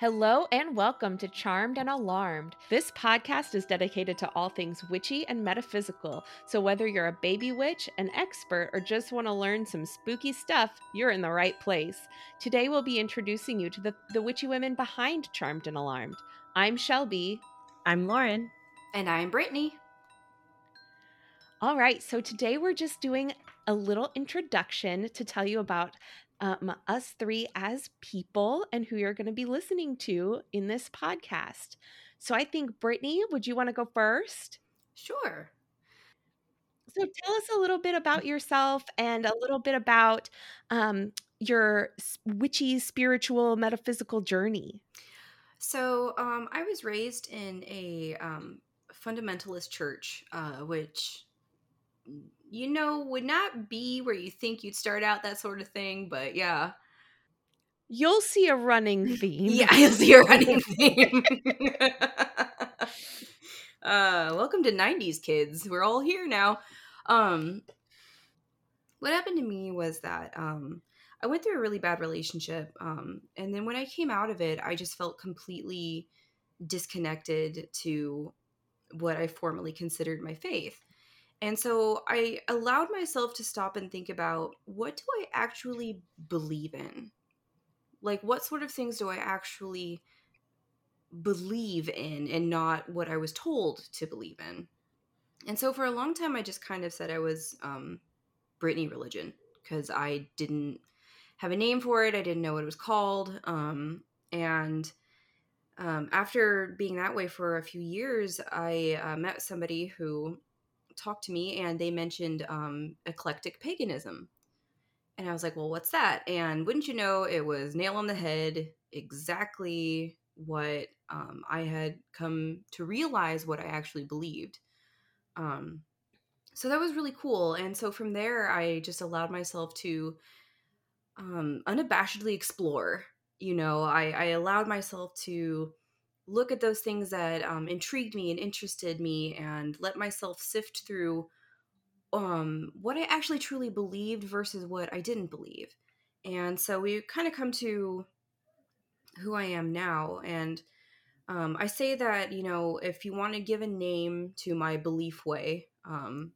Hello and welcome to Charmed and Alarmed. This podcast is dedicated to all things witchy and metaphysical. So, whether you're a baby witch, an expert, or just want to learn some spooky stuff, you're in the right place. Today, we'll be introducing you to the, the witchy women behind Charmed and Alarmed. I'm Shelby. I'm Lauren. And I'm Brittany. All right, so today we're just doing a little introduction to tell you about um, us three as people and who you're going to be listening to in this podcast. So I think, Brittany, would you want to go first? Sure. So tell us a little bit about yourself and a little bit about um, your witchy spiritual metaphysical journey. So um, I was raised in a um, fundamentalist church, uh, which you know, would not be where you think you'd start out, that sort of thing. But yeah. You'll see a running theme. yeah, you'll see a running theme. uh, welcome to 90s kids. We're all here now. Um, what happened to me was that um, I went through a really bad relationship. Um, and then when I came out of it, I just felt completely disconnected to what I formerly considered my faith. And so I allowed myself to stop and think about what do I actually believe in? Like, what sort of things do I actually believe in and not what I was told to believe in? And so for a long time, I just kind of said I was um, Brittany religion because I didn't have a name for it. I didn't know what it was called. Um, and um, after being that way for a few years, I uh, met somebody who talked to me and they mentioned um, eclectic paganism. And I was like, well, what's that? And wouldn't you know, it was nail on the head, exactly what um, I had come to realize what I actually believed. Um, so that was really cool. And so from there, I just allowed myself to um, unabashedly explore. You know, I, I allowed myself to look at those things that um, intrigued me and interested me and let myself sift through um, what I actually truly believed versus what I didn't believe. And so we kind of come to who I am now. And um, I say that, you know, if you want to give a name to my belief way, um,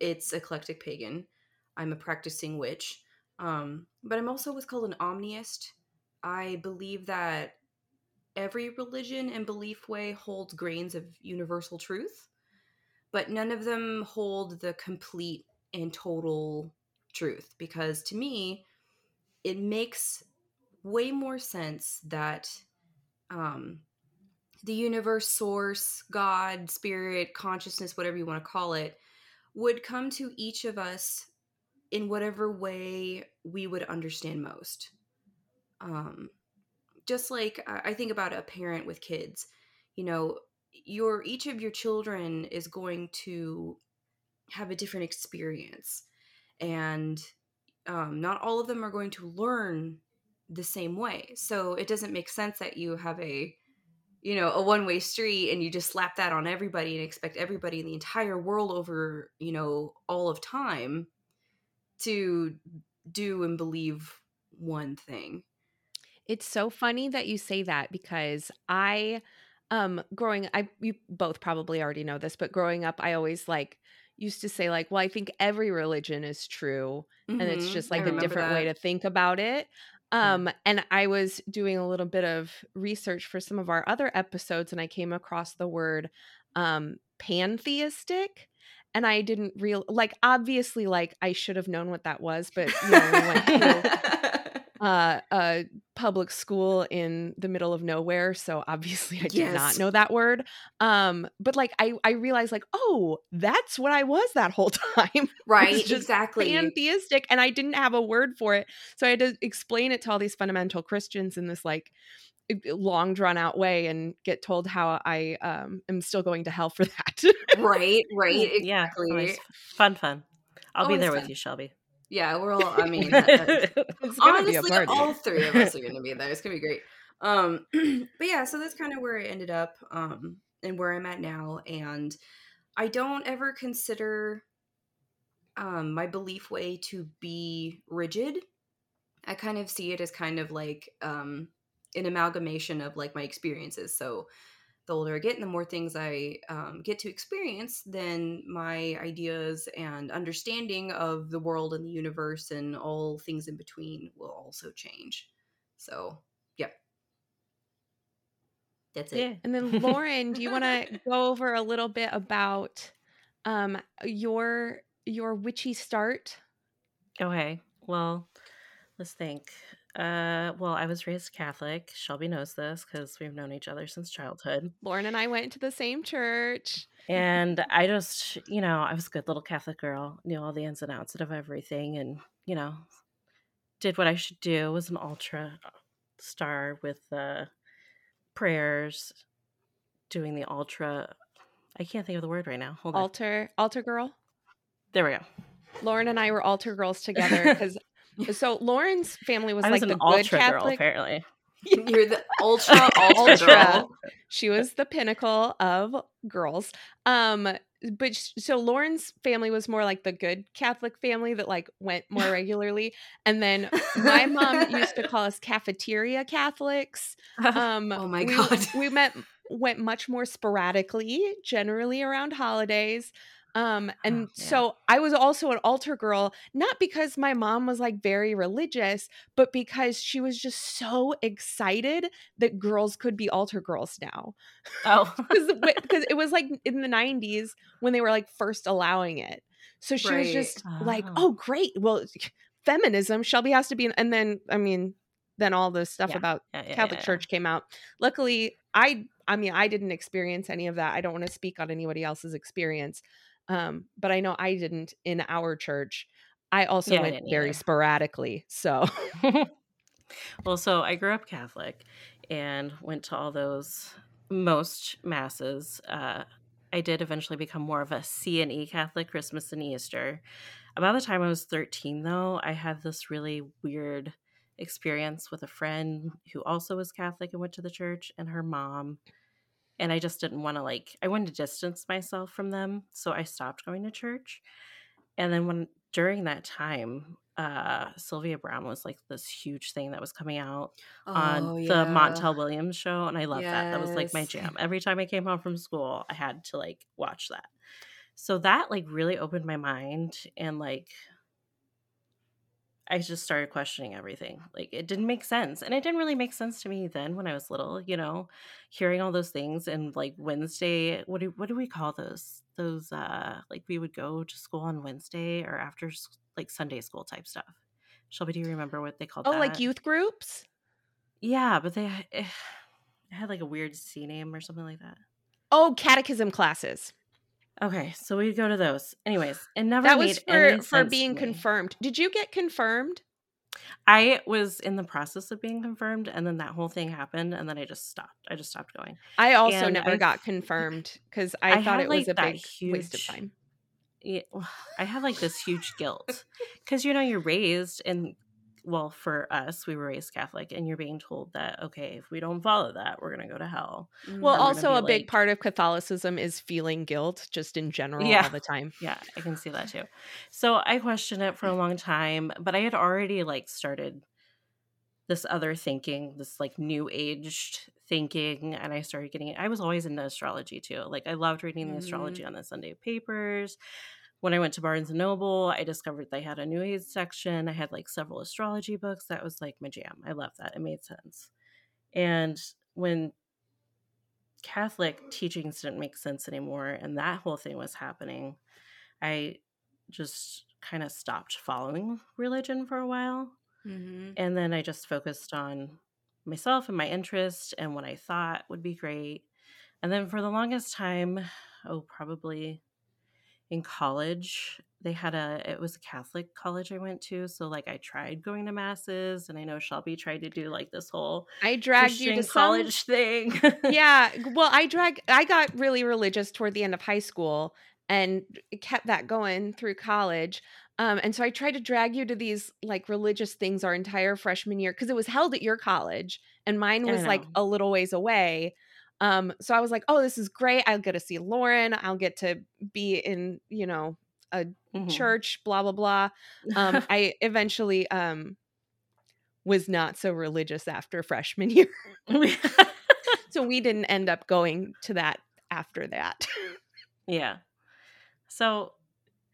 it's eclectic pagan. I'm a practicing witch. Um, but I'm also what's called an omniist. I believe that every religion and belief way holds grains of universal truth, but none of them hold the complete and total truth. Because to me, it makes way more sense that um, the universe, source, God, spirit, consciousness, whatever you want to call it, would come to each of us in whatever way we would understand most. Um, just like I think about a parent with kids, you know, your each of your children is going to have a different experience, and um, not all of them are going to learn the same way. So it doesn't make sense that you have a you know a one way street and you just slap that on everybody and expect everybody in the entire world over you know all of time to do and believe one thing it's so funny that you say that because I um growing I you both probably already know this, but growing up I always like used to say like, well, I think every religion is true mm-hmm. and it's mm-hmm. just like I a different that. way to think about it. Um and I was doing a little bit of research for some of our other episodes and I came across the word um pantheistic and I didn't real like obviously like I should have known what that was, but you know, we went through uh, a public school in the middle of nowhere, so obviously I did yes. not know that word. Um, but like I, I realized like, oh, that's what I was that whole time. Right, exactly. Pantheistic, and I didn't have a word for it, so I had to explain it to all these fundamental Christians in this like long drawn out way and get told how I um, am still going to hell for that. right, right, exactly. Yeah, fun, fun. I'll oh, be there with you, Shelby. Yeah, we're all. I mean, honestly, all three of us are going to be there. It's going to be great. Um, but yeah, so that's kind of where I ended up, um, and where I'm at now. And I don't ever consider um my belief way to be rigid. I kind of see it as kind of like um an amalgamation of like my experiences. So the older I get and the more things I um, get to experience, then my ideas and understanding of the world and the universe and all things in between will also change. So, yeah. That's it. Yeah. And then Lauren, do you want to go over a little bit about um your your witchy start? Okay. Well, let's think. Uh, well, I was raised Catholic. Shelby knows this because we've known each other since childhood. Lauren and I went to the same church. And I just, you know, I was a good little Catholic girl, knew all the ins and outs of everything, and, you know, did what I should do. Was an ultra star with the prayers, doing the ultra. I can't think of the word right now. Hold on. Altar altar girl. There we go. Lauren and I were altar girls together because so Lauren's family was I like was the an good ultra girl, Catholic. apparently. You're the ultra ultra, Ultra. she was the pinnacle of girls. Um, but sh- so Lauren's family was more like the good Catholic family that like went more regularly, and then my mom used to call us cafeteria Catholics. Um, Oh my we- God. we met went much more sporadically, generally around holidays. Um, and Oh, yeah. so I was also an altar girl, not because my mom was like very religious, but because she was just so excited that girls could be altar girls now. oh, Because it was like in the 90s when they were like first allowing it. So she was Right. just like, Oh. oh, great. Well, feminism, Shelby has to be. In, and then, I mean, then all the stuff Yeah. about Yeah, yeah, Catholic. Church came out. Luckily, I I mean, I didn't experience any of that. I don't want to speak on anybody else's experience. Um, but I know I didn't in our church. I also Yeah, went didn't very either. sporadically. So well, so I grew up Catholic and went to all those most masses. Uh, I did eventually become more of a C and E Catholic, Christmas and Easter. About the time I was 13, though, I had this really weird experience with a friend who also was Catholic and went to the church, and her mom. And I just didn't want to, like, I wanted to distance myself from them. So I stopped going to church. And then when during that time, uh, Sylvia Browne was like this huge thing that was coming out on Oh, the yeah. Montel Williams show, and I loved that. That was like my jam. Every time I came home from school, I had to like watch that. So that like really opened my mind, and like I just started questioning everything. Like it didn't make sense, and it didn't really make sense to me then when I was little. You know, hearing all those things and like Wednesday. What do what do we call those? Those uh like we would go to school on Wednesday or after like Sunday school type stuff. Shelby, do you remember what they called Oh, that? like youth groups? Yeah, but they it had like a weird C name or something like that. Oh, catechism classes. Okay, so we'd go to those. Anyways, it never That was for for being confirmed. Did you get confirmed? I was in the process of being confirmed, and then that whole thing happened, and then I just stopped. I just stopped going. I also And never I- got confirmed because I, I thought it was like, a big waste of time. Yeah, I had like this huge guilt because you know you're raised and well for us we were raised Catholic, and you're being told that okay if we don't follow that we're gonna go to hell. Mm-hmm. Well, Or we're gonna also a big part of Catholicism is feeling guilt, just in general, Yeah. all the time. Yeah, I can see that too. So I questioned it for a long time, but I had already like started this other thinking, this like new aged thinking, and I started getting I was always into astrology too. Like I loved reading the astrology on the Sunday papers. When I went to Barnes and Noble, I discovered they had a new age section. I had like several astrology books. That was like my jam. I loved that. It made sense. And when Catholic teachings didn't make sense anymore and that whole thing was happening, I just kind of stopped following religion for a while. Mhm. And then I just focused on myself and my interest and what I thought would be great. And then for the longest time, oh, probably in college, they had a, it was a Catholic college I went to. So, like, I tried going to masses, and I know Shelby tried to do like this whole I dragged you to college thing. Yeah. Well, I drag. I got really religious toward the end of high school and kept that going through college. Um, and so I tried to drag you to these like religious things our entire freshman year because it was held at your college and mine was like a little ways away. Um, so I was like, oh, this is great. I'll get to see Lauren. I'll get to be in, you know, a Mhm. church, blah, blah, blah. Um, I eventually um was not so religious after freshman year. so we didn't end up going to that after that. yeah. So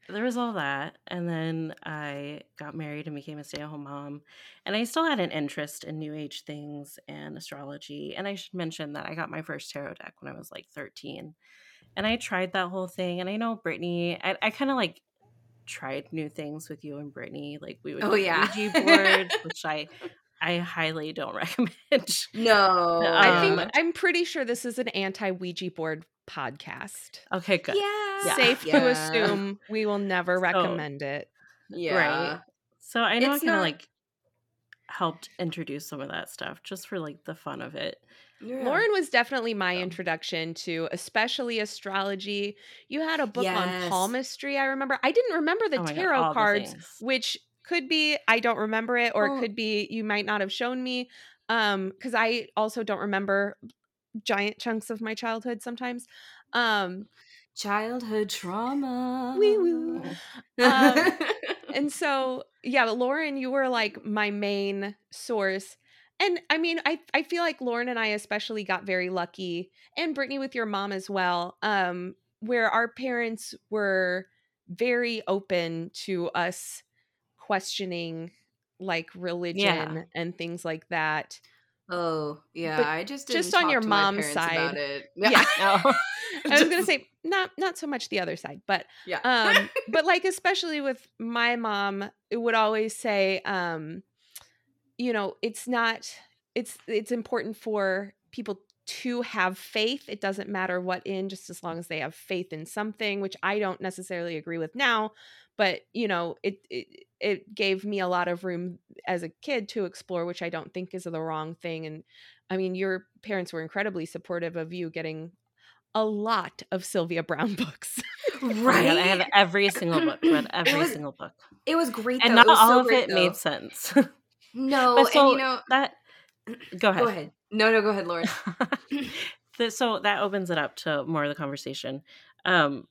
there was all that. And then I got married and became a stay at home mom. And I still had an interest in New Age things and astrology. And I should mention that I got my first tarot deck when I was like 13. And I tried that whole thing. And I know Brittany, I, I kind of like tried new things with you and Brittany. Like we would oh, yeah. Ouija boards, which I I highly don't recommend. No. Um, I think I'm pretty sure this is an anti Ouija board podcast. Okay, good. Yeah. Safe yeah. to assume we will never So- recommend it. Yeah. Right. So I know It's I kind of not- like helped introduce some of that stuff just for like the fun of it. Yeah. Lauren was definitely my So. introduction to especially astrology. You had a book on palmistry, I remember. I didn't remember the Oh my God, tarot the cards, which could be I don't remember it or Oh. it could be you might not have shown me um cuz I also don't remember giant chunks of my childhood sometimes. Um childhood trauma. Wee woo. Um, and so yeah but lauren you were like my main source and i mean i i feel like lauren and i especially got very lucky and brittany with your mom as well um where our parents were very open to us questioning like religion and things like that oh yeah, But I just just on your mom's side- it. Yeah. Oh. i was gonna say not not so much the other side but yeah. um but like especially with my mom it would always say um you know it's not it's it's important for people to have faith it doesn't matter what in just as long as they have faith in something which i don't necessarily agree with now but you know it it, it gave me a lot of room as a kid to explore which i don't think is the wrong thing and i mean your parents were incredibly supportive of you getting a lot of sylvia browne books Oh right. God, I have every single book, read every was- single book. it was great, And though. not all so of great, it though. made sense. No, But so and you know, that go ahead. go ahead. No, no, go ahead, Lauren. So that opens it up to more of the conversation. Um,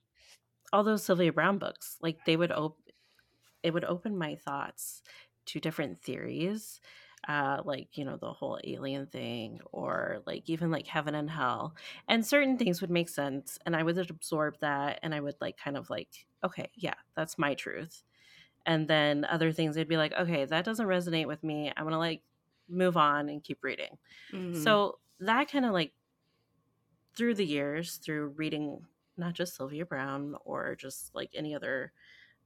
all those Sylvia Browne books, like they would op- it would open my thoughts to different theories, uh, like you know the whole alien thing, or like even like heaven and hell, and certain things would make sense, and I would absorb that, and I would like kind of like, okay, yeah, that's my truth, and then other things I'd be like, okay, that doesn't resonate with me. I'm gonna like move on and keep reading. Mhm. So that kind of like through the years, through reading not just Sylvia Browne or just like any other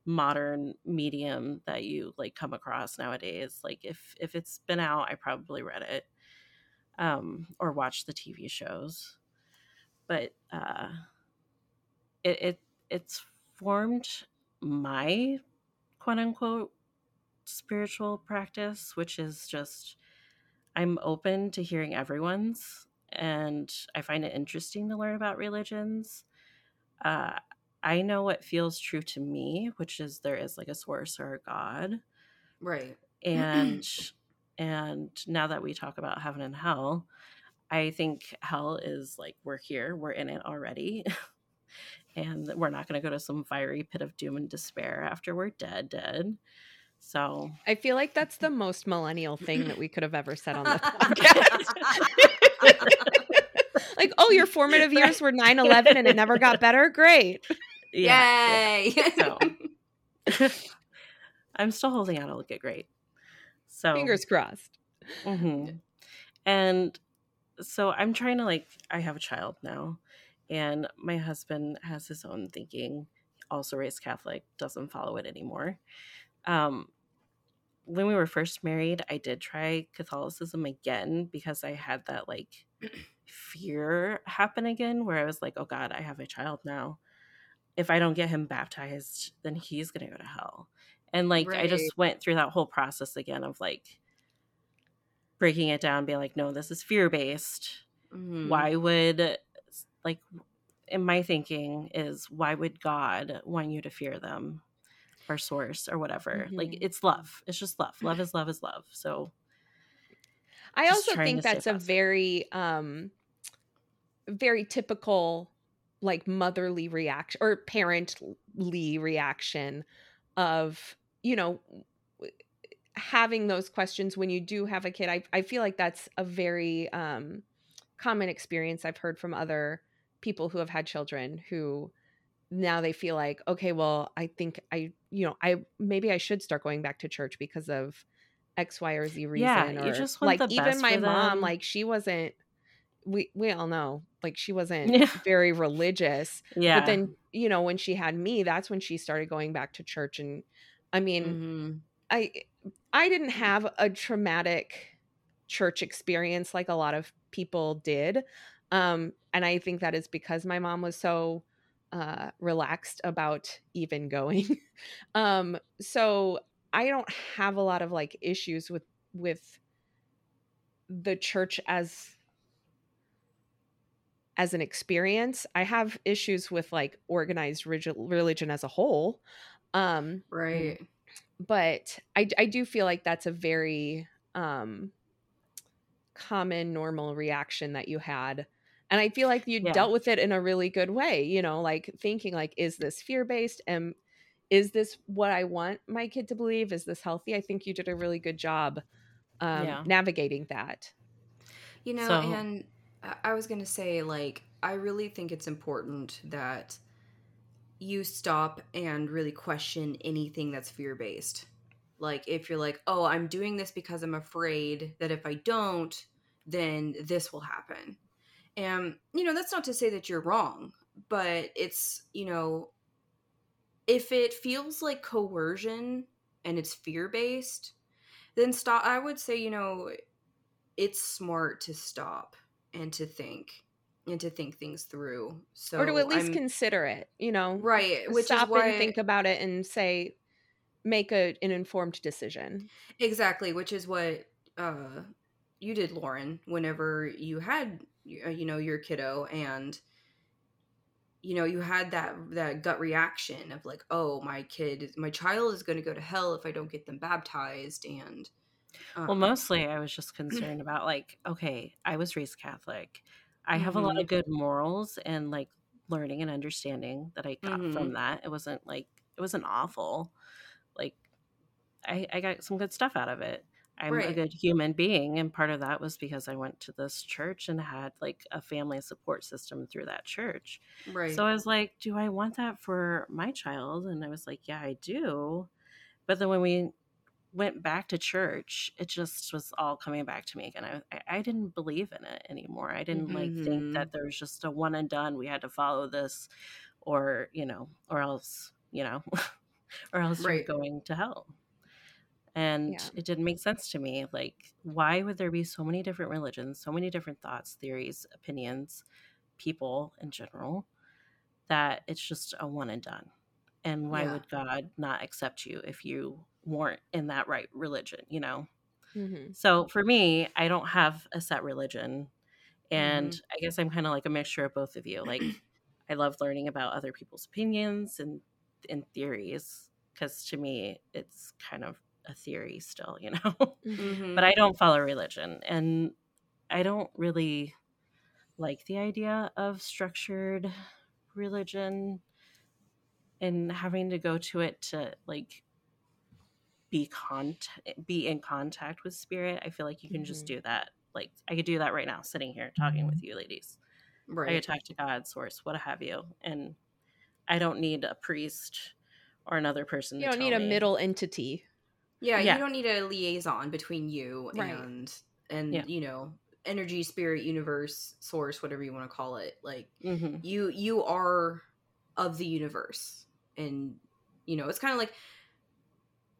modern medium that you like come across nowadays, like if if it's been out, I probably read it um or watched the TV shows. But uh it, it it's formed my quote unquote spiritual practice, which is just I'm open to hearing everyone's, and I find it interesting to learn about religions. Uh, I know what feels true to me, which is there is like a source or a God, right. and and now that we talk about heaven and hell, I think hell is like we're here, we're in it already. And we're not going to go to some fiery pit of doom and despair after we're dead, dead. So I feel like that's the most millennial thing that we could have ever said on the podcast. like, oh, your formative years were 9 11 and it never got better? Great. Yeah, Yay! So- I'm still holding out. It'll get great. So Fingers crossed. mhm. And so I'm trying to like. I have a child now, and my husband has his own thinking. Also raised Catholic, doesn't follow it anymore. Um, when we were first married, I did try Catholicism again because I had that like fear happen again, where I was like, "Oh God, I have a child now. If I don't get him baptized, then he's gonna go to hell." And like, I just went through that whole process again of like breaking it down, being like, "No, this is fear based." Mhm. why would like in my thinking is why would god want you to fear them or source or whatever like Mhm. it's love it's just love love is love is love so I also think that's a very, um, very typical like motherly reaction or parently reaction of, you know, having those questions when you do have a kid. I, I feel like that's a very um, common experience i've heard from other people who have had children who now they feel like okay well i think i you know i maybe i should start going back to church because of x y or z reason Yeah, or you just want like even my mom like she wasn't we we all know like she wasn't Yeah. very religious Yeah. but then you know when she had me that's when she started going back to church and i mean Mhm. I I didn't have a traumatic church experience like a lot of people did. Um and I think that is because my mom was so uh relaxed about even going. um so I don't have a lot of like issues with with the church as as an experience. I have issues with like organized religion as a whole. Um Right. but I, I do feel like that's a very um common normal reaction that you had and i feel like you Yeah. dealt with it in a really good way you know like thinking like is this fear based and is this what i want my kid to believe is this healthy i think you did a really good job um Yeah. navigating that You know, So- and I- was going to say, like, I really think it's important that you stop and really question anything that's fear based. Like, if you're like, oh, I'm doing this because I'm afraid that if I don't, then this will happen. And, you know, that's not to say that you're wrong, but it's, you know, if it feels like coercion and it's fear based, then stop. I would say, you know, it's smart to stop and to think and to think things through. So or to at least I'm- consider it you know right, which stop is why and think about it and say make a, an informed decision exactly, which is what uh, you did, Lauren. Whenever you had, uh, you know, your kiddo, and you know, you had that that gut reaction of like, oh, my kid, my child is going to go to hell if I don't get them baptized, and Well, um, mostly I was just concerned about like, okay, I was raised Catholic. I have a lot Mhm. of good morals and like learning and understanding that I got Mhm. from that. It wasn't like it wasn't awful. Like I, I got some good stuff out of it. I'm a good human being, and part of that was because I went to this church and had like a family support system through that church. right, So I was like, do I want that for my child? And I was like, yeah, I do. But then when we went back to church, it just was all coming back to me again. I, I- didn't believe in it anymore. I didn't like Mhm. think that there was just a one and done. We had to follow this, or you know, or else you know, or else Right. you're going to hell. And Yeah. it didn't make sense to me. Like, why would there be so many different religions, so many different thoughts, theories, opinions, people in general, that it's just a one and done? And why Yeah. would God not accept you if you weren't in that right religion, you know? Mhm. So for me, I don't have a set religion. And I guess I'm kind of like a mixture of both of you. Like, I love learning about other people's opinions and, and theories because to me, it's kind of a theory still, you know? Mhm. but I don't follow religion. And I don't really like the idea of structured religion and having to go to it to like be con be in contact with spirit. I feel like you can just Mhm. do that. Like I could do that right now, sitting here talking with you ladies. right I right, could talk to God, source, what have you, and I don't need a priest or another person. you to don't need tell a me. middle entity Yeah, Yeah. you don't need a liaison between you Right. and and Yeah. you know energy, spirit, universe, source, whatever you want to call it. Like Mhm. you you are of the universe, and you know it's kind of like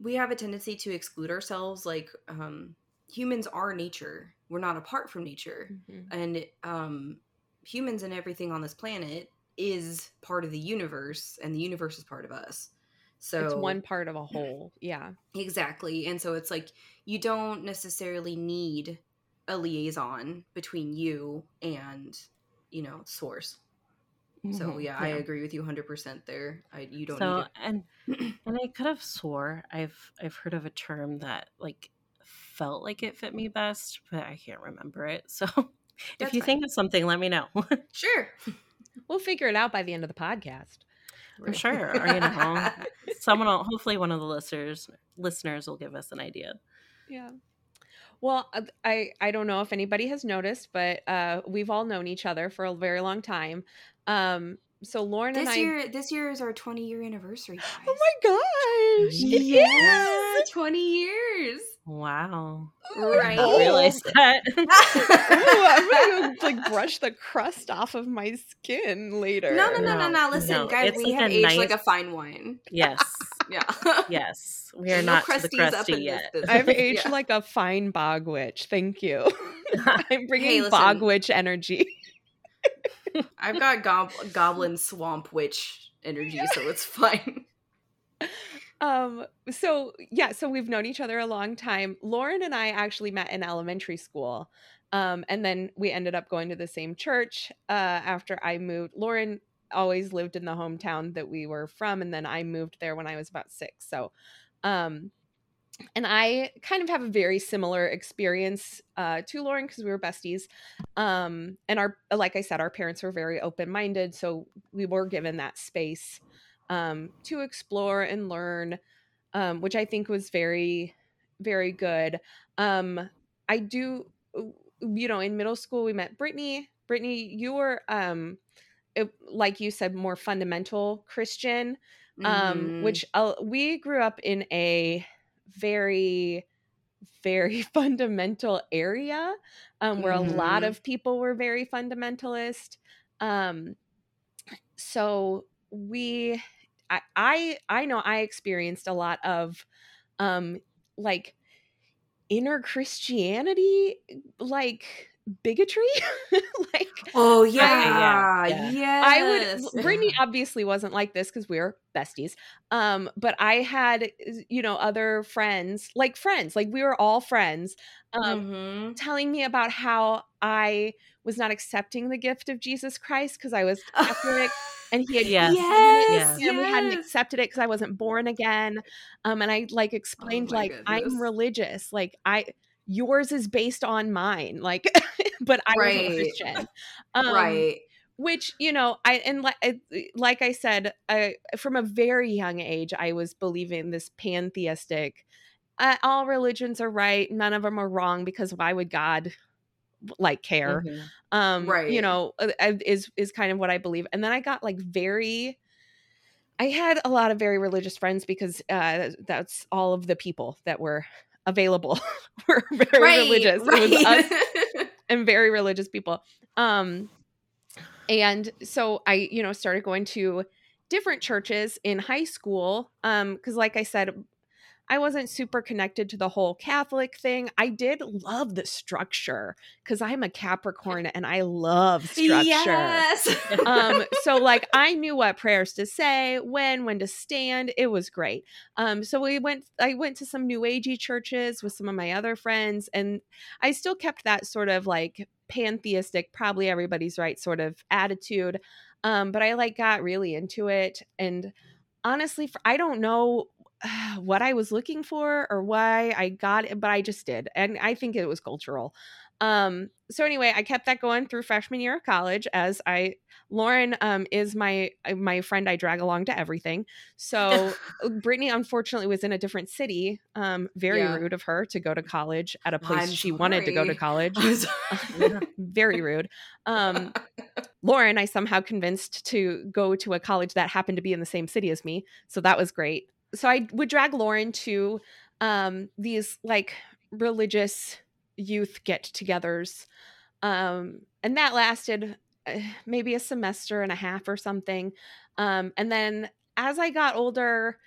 we have a tendency to exclude ourselves. Like um, humans are nature; we're not apart from nature, Mhm. and um, humans and everything on this planet is part of the universe, and the universe is part of us. So it's one part of a whole yeah Exactly. And so it's like you don't necessarily need a liaison between you and, you know, source. So Mhm. yeah, I agree with you 100% there. I you don't so need and and I could have swore I've I've heard of a term that like felt like it fit me best, but I can't remember it. So if you fine. think of something, let me know. Sure. we'll figure it out by the end of the podcast I'm sure. Or you know, someone will hopefully one of the listeners listeners will give us an idea. Yeah. Well, uh, I I don't know if anybody has noticed, but uh, we've all known each other for a very long time. Um, so Lauren this and I. year, this year is our 20 year anniversary. Guys. Oh my gosh! It yeah, is! 20 years. Wow. Right. I didn't realize that. Ooh, I'm gonna go, like brush the crust off of my skin later. No, no, no, no, No, no. Listen, no, guys, we like have aged nice- like a fine wine. yes. Yeah. Yes. We are No not to the crusties up crusty in yet. this I've aged Yeah. like a fine bog witch. Thank you. I'm bringing listen. bog witch energy. I've got gob- goblin swamp witch energy, so it's fine. Um, so yeah, so we've known each other a long time. Lauren and I actually met in elementary school. Um, and then we ended up going to the same church uh after I moved. Lauren always lived in the hometown that we were from, and then I moved there when I was about six. So um and I kind of have a very similar experience uh, to Lauren because we were besties. Um, and our, like I said, our parents were very open minded. So we were given that space um, to explore and learn, um, which I think was very, very good. Um, I do, you know, in middle school, we met Brittany. Brittany, you were, um, it, like you said, more fundamental Christian um Mhm. which uh, we grew up in a very very fundamental area um where a lot Mhm. of people were very fundamentalist um so we I, I i know i experienced a lot of um like inner christianity like bigotry like Oh yeah, yeah, yeah. yes. I would Brittany obviously wasn't like this because we were besties. Um, but I had you know other friends, like friends, like we were all friends, um, Mhm. telling me about how I was not accepting the gift of Jesus Christ because I was Catholic and he had Yes. Yes, and we hadn't accepted it because I wasn't born again. Um, and I like explained Oh like I'm religious, like I yours is based on mine, like, but I Right. Christian. Um, right. which you know i and like, like i said I, from a very young age i was believing this pantheistic uh, all religions are right none of them are wrong because why would god like care Mhm. um you know uh, uh, is is kind of what i believe and then i got like very i had a lot of very religious friends because uh that's all of the people that were available were very right. religious Right. it was us and very religious people. Um and so I, you know, started going to different churches in high school um cuz like I said I wasn't super connected to the whole Catholic thing. I did love the structure cuz I'm a Capricorn and I love structure. Yes. um so like i knew what prayers to say when when to stand it was great um so we went i went to some new agey churches with some of my other friends and i still kept that sort of like pantheistic probably everybody's right sort of attitude um but i like got really into it and honestly for, i don't know what i was looking for or why i got it but i just did and i think it was cultural. Um so anyway i kept that going through freshman year of college as i lauren um is my uh, my friend i drag along to everything. So brittany unfortunately was in a different city um very Yeah. rude of her to go to college at a place I'm she wanted to go to college. Very rude. Um lauren i somehow convinced to go to a college that happened to be in the same city as me so that was great so i would drag lauren to um these like religious youth get-togethers um and that lasted uh, maybe a semester and a half or something um and then as i got older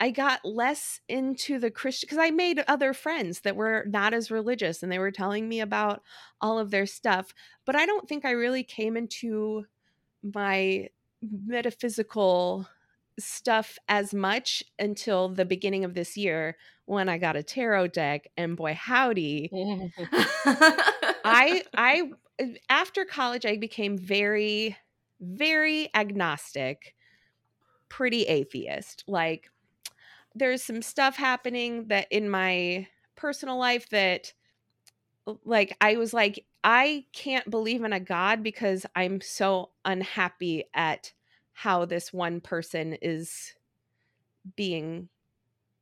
i got less into the christian because i made other friends that were not as religious and they were telling me about all of their stuff but i don't think i really came into my metaphysical stuff as much until the beginning of this year when i got a tarot deck and boy howdy I I eh, after college I became very very agnostic, pretty atheist. Like there's some stuff happening that in my personal life that like I was like I can't believe in a god because I'm so unhappy at how this one person is being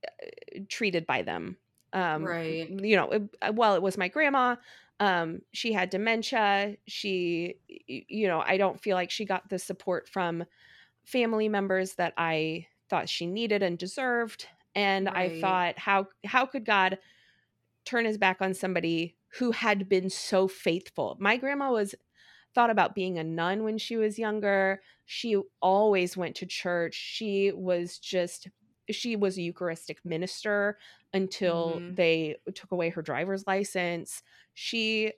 uh, treated by them Um, Right. You know, it, uh, well, it was my grandma. Um, she had dementia. She, you know, I don't feel like she got the support from family members that I thought she needed and deserved. And I thought, how how could God turn his back on somebody who had been so faithful? My grandma was thought about being a nun when she was younger. She always went to church. She was just she was a Eucharistic minister until Mhm. they took away her driver's license. She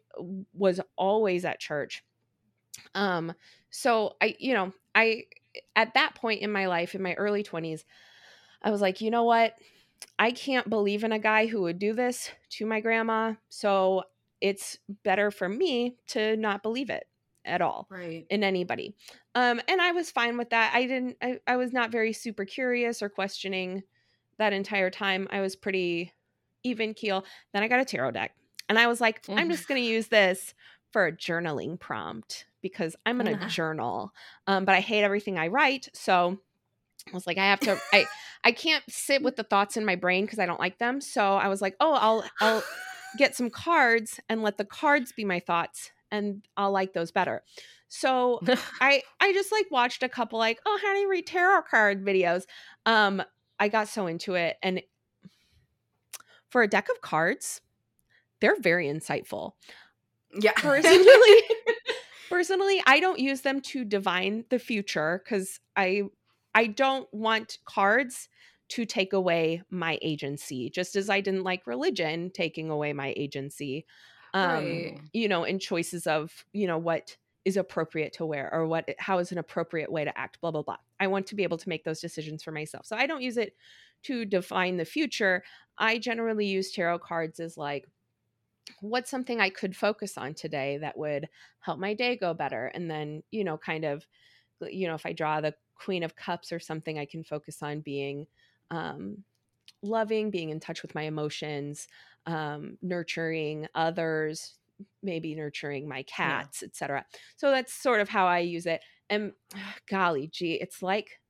was always at church. Um so I you know, I at that point in my life in my early 20s, I was like, "You know what? I can't believe in a guy who would do this to my grandma. So it's better for me to not believe it at all Right. in anybody. Um, and I was fine with that. I didn't, I, I was not very super curious or questioning that entire time. I was pretty even keel. Then I got a tarot deck and I was like, I'm just going to use this for a journaling prompt because I'm going to journal. Um, but I hate everything I write. So I was like, I have to, I, I can't sit with the thoughts in my brain because I don't like them. So I was like, oh, I'll, I'll get some cards and let the cards be my thoughts and I'll like those better. So I I just like watched a couple like, oh, how do you read tarot card videos? Um, I got so into it and for a deck of cards, they're very insightful. Yeah. Personally, personally, I don't use them to divine the future cuz I I don't want cards to take away my agency, just as I didn't like religion taking away my agency. Um, Right. you know, in choices of, you know, what is appropriate to wear or what how is an appropriate way to act, blah blah blah. I want to be able to make those decisions for myself. So I don't use it to define the future. I generally use tarot cards as like what's something I could focus on today that would help my day go better and then, you know, kind of you know, if I draw the queen of cups or something I can focus on being um loving, being in touch with my emotions, um, nurturing others, maybe nurturing my cats, etc. So that's sort of how I use it. And golly gee, it's like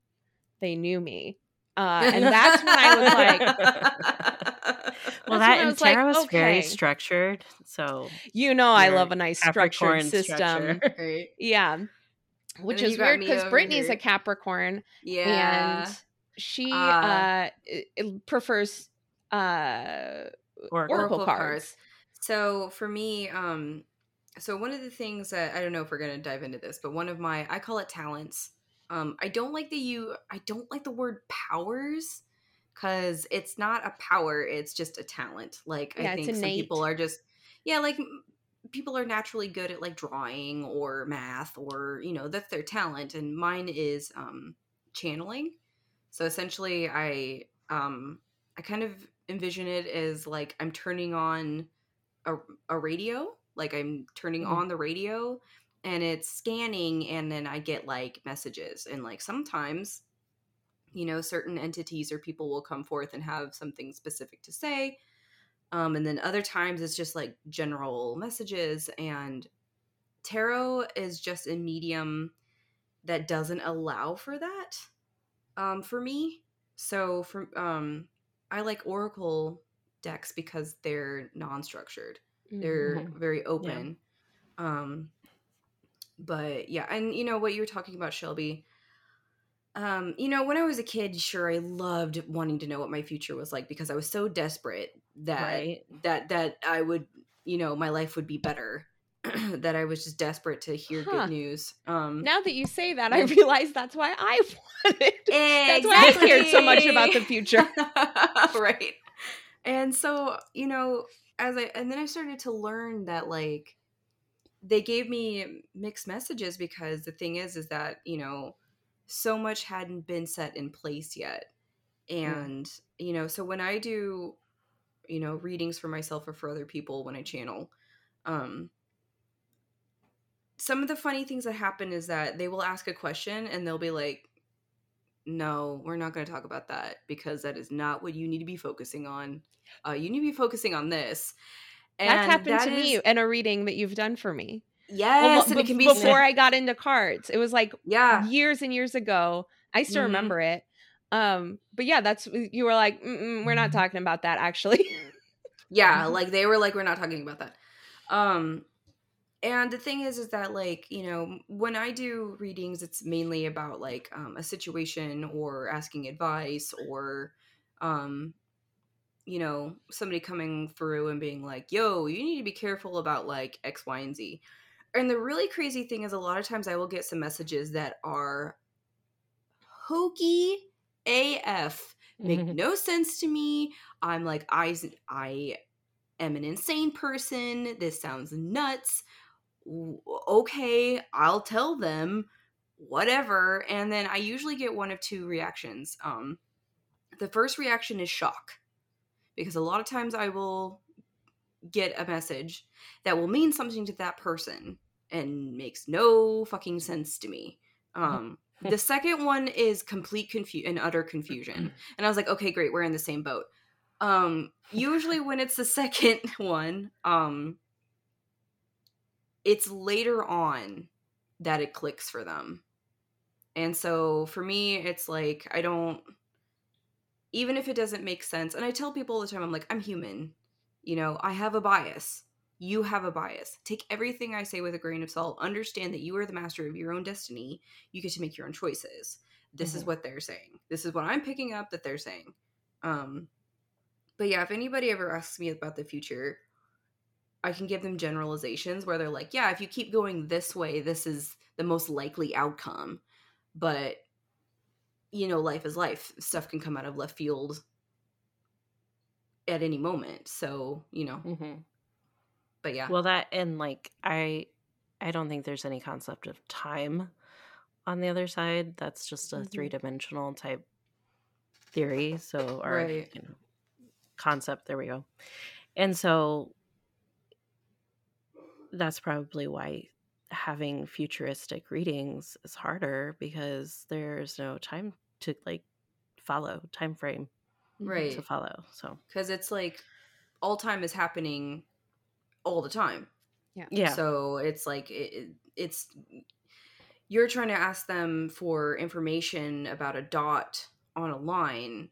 they knew me. Uh, and that's when I was like, well, that and was like, tarot is very structured. So you know, I love a nice structured Capricorn system. structure. right. Yeah. Which is weird because Brittany's a. Capricorn Yeah. and she Uh, uh, prefers uh, Oracle. Oracle cards. So for me, um, so one of the things that I don't know if we're gonna dive into this, but one of my I call it talents. Um, I don't like the you. I don't like the word powers because it's not a power. It's just a talent. Like Yeah, I think some people are just yeah, like people are naturally good at like drawing or math or you know that's their talent, and mine is um, channeling. So essentially, I um, I kind of envision it as like I'm turning on a, a radio, like I'm turning Mhm. on the radio and it's scanning and then I get like messages and like sometimes you know certain entities or people will come forth and have something specific to say um and then other times it's just like general messages and tarot is just a medium that doesn't allow for that um for me so for um I like oracle decks because they're non-structured they're Mhm. very open um but yeah and you know what you were talking about shelby um you know when i was a kid sure i loved wanting to know what my future was like because i was so desperate that Right. that that i would you know my life would be better that i was just desperate to hear Huh. good news um Now that you say that, I realize that's why I wanted. That's why I cared so much about the future. right. And so, you know, as I and then I started to learn that like they gave me mixed messages because the thing is is that, you know, so much hadn't been set in place yet. And, you know, so when I do, you know, readings for myself or for other people when I channel, um some of the funny things that happen is that they will ask a question and they'll be like, no, we're not going to talk about that because that is not what you need to be focusing on. Uh, you need to be focusing on this. That's And happened that to me in a reading that you've done for me. Yes, Well, and it be- can be before I got into cards. It was like yeah, years and years ago. I still Mhm. remember it. Um, but yeah, that's you were like, we're not talking about that actually. Yeah, like they were like, we're not talking about that. Um, and the thing is, is that like you know, when I do readings, it's mainly about like um, a situation or asking advice or, um, you know, somebody coming through and being like, "Yo, you need to be careful about like X, Y, and Z." And the really crazy thing is, a lot of times I will get some messages that are hokey AF, make no sense to me. I'm like, I, I am an insane person. This sounds nuts. Okay, I'll tell them whatever. And then I usually get one of two reactions. Um, the first reaction is shock because a lot of times I will get a message that will mean something to that person and makes no fucking sense to me. Um, the second one is complete confusion and utter confusion. And I was like, okay, great, we're in the same boat. Um, usually when it's the second one, um, it's later on that it clicks for them. And so for me, it's like I don't even if it doesn't make sense, and I tell people all the time, I'm like, I'm human. You know, I have a bias. You have a bias. Take everything I say with a grain of salt. Understand that you are the master of your own destiny. You get to make your own choices. This is Mhm. what they're saying. This is what I'm picking up that they're saying. Um, but yeah, if anybody ever asks me about the future, I can give them generalizations where they're like, yeah, if you keep going this way, this is the most likely outcome. But you know, life is life. Stuff can come out of left field at any moment. So, you know, Mhm. but yeah. Well, that and like I, I don't think there's any concept of time on the other side. That's just a Mhm. three dimensional type theory. So or Right. you know, concept. There we go. And so that's probably why having futuristic readings is harder because there's no time to like follow time frame right. to follow. So Because it's like all time is happening all the time. yeah, yeah So it's like it, it- it's you're trying to ask them for information about a dot on a line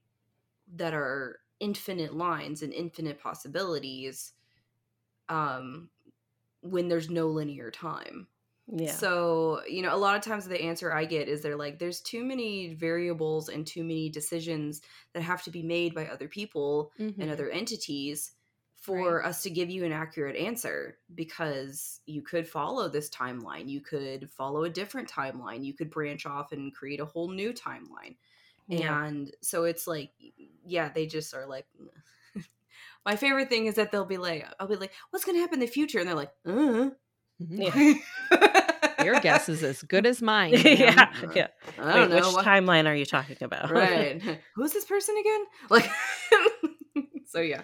that are infinite lines and infinite possibilities um when there's no linear time. yeah. So, you know, a lot of times the answer I get is they're like, there's too many variables and too many decisions that have to be made by other people Mhm. and other entities for us to give you an accurate answer because you could follow this timeline. You could follow a different timeline. You could branch off and create a whole new timeline. yeah. And so it's like, yeah, they just are like, my favorite thing is that they'll be like, I'll be like, what's going to happen in the future? And they're like, uh. Mhm. Your guess is as good as mine. yeah, yeah. I don't Wait, know. which what- timeline are you talking about? right. Who's this person again? Like, so yeah.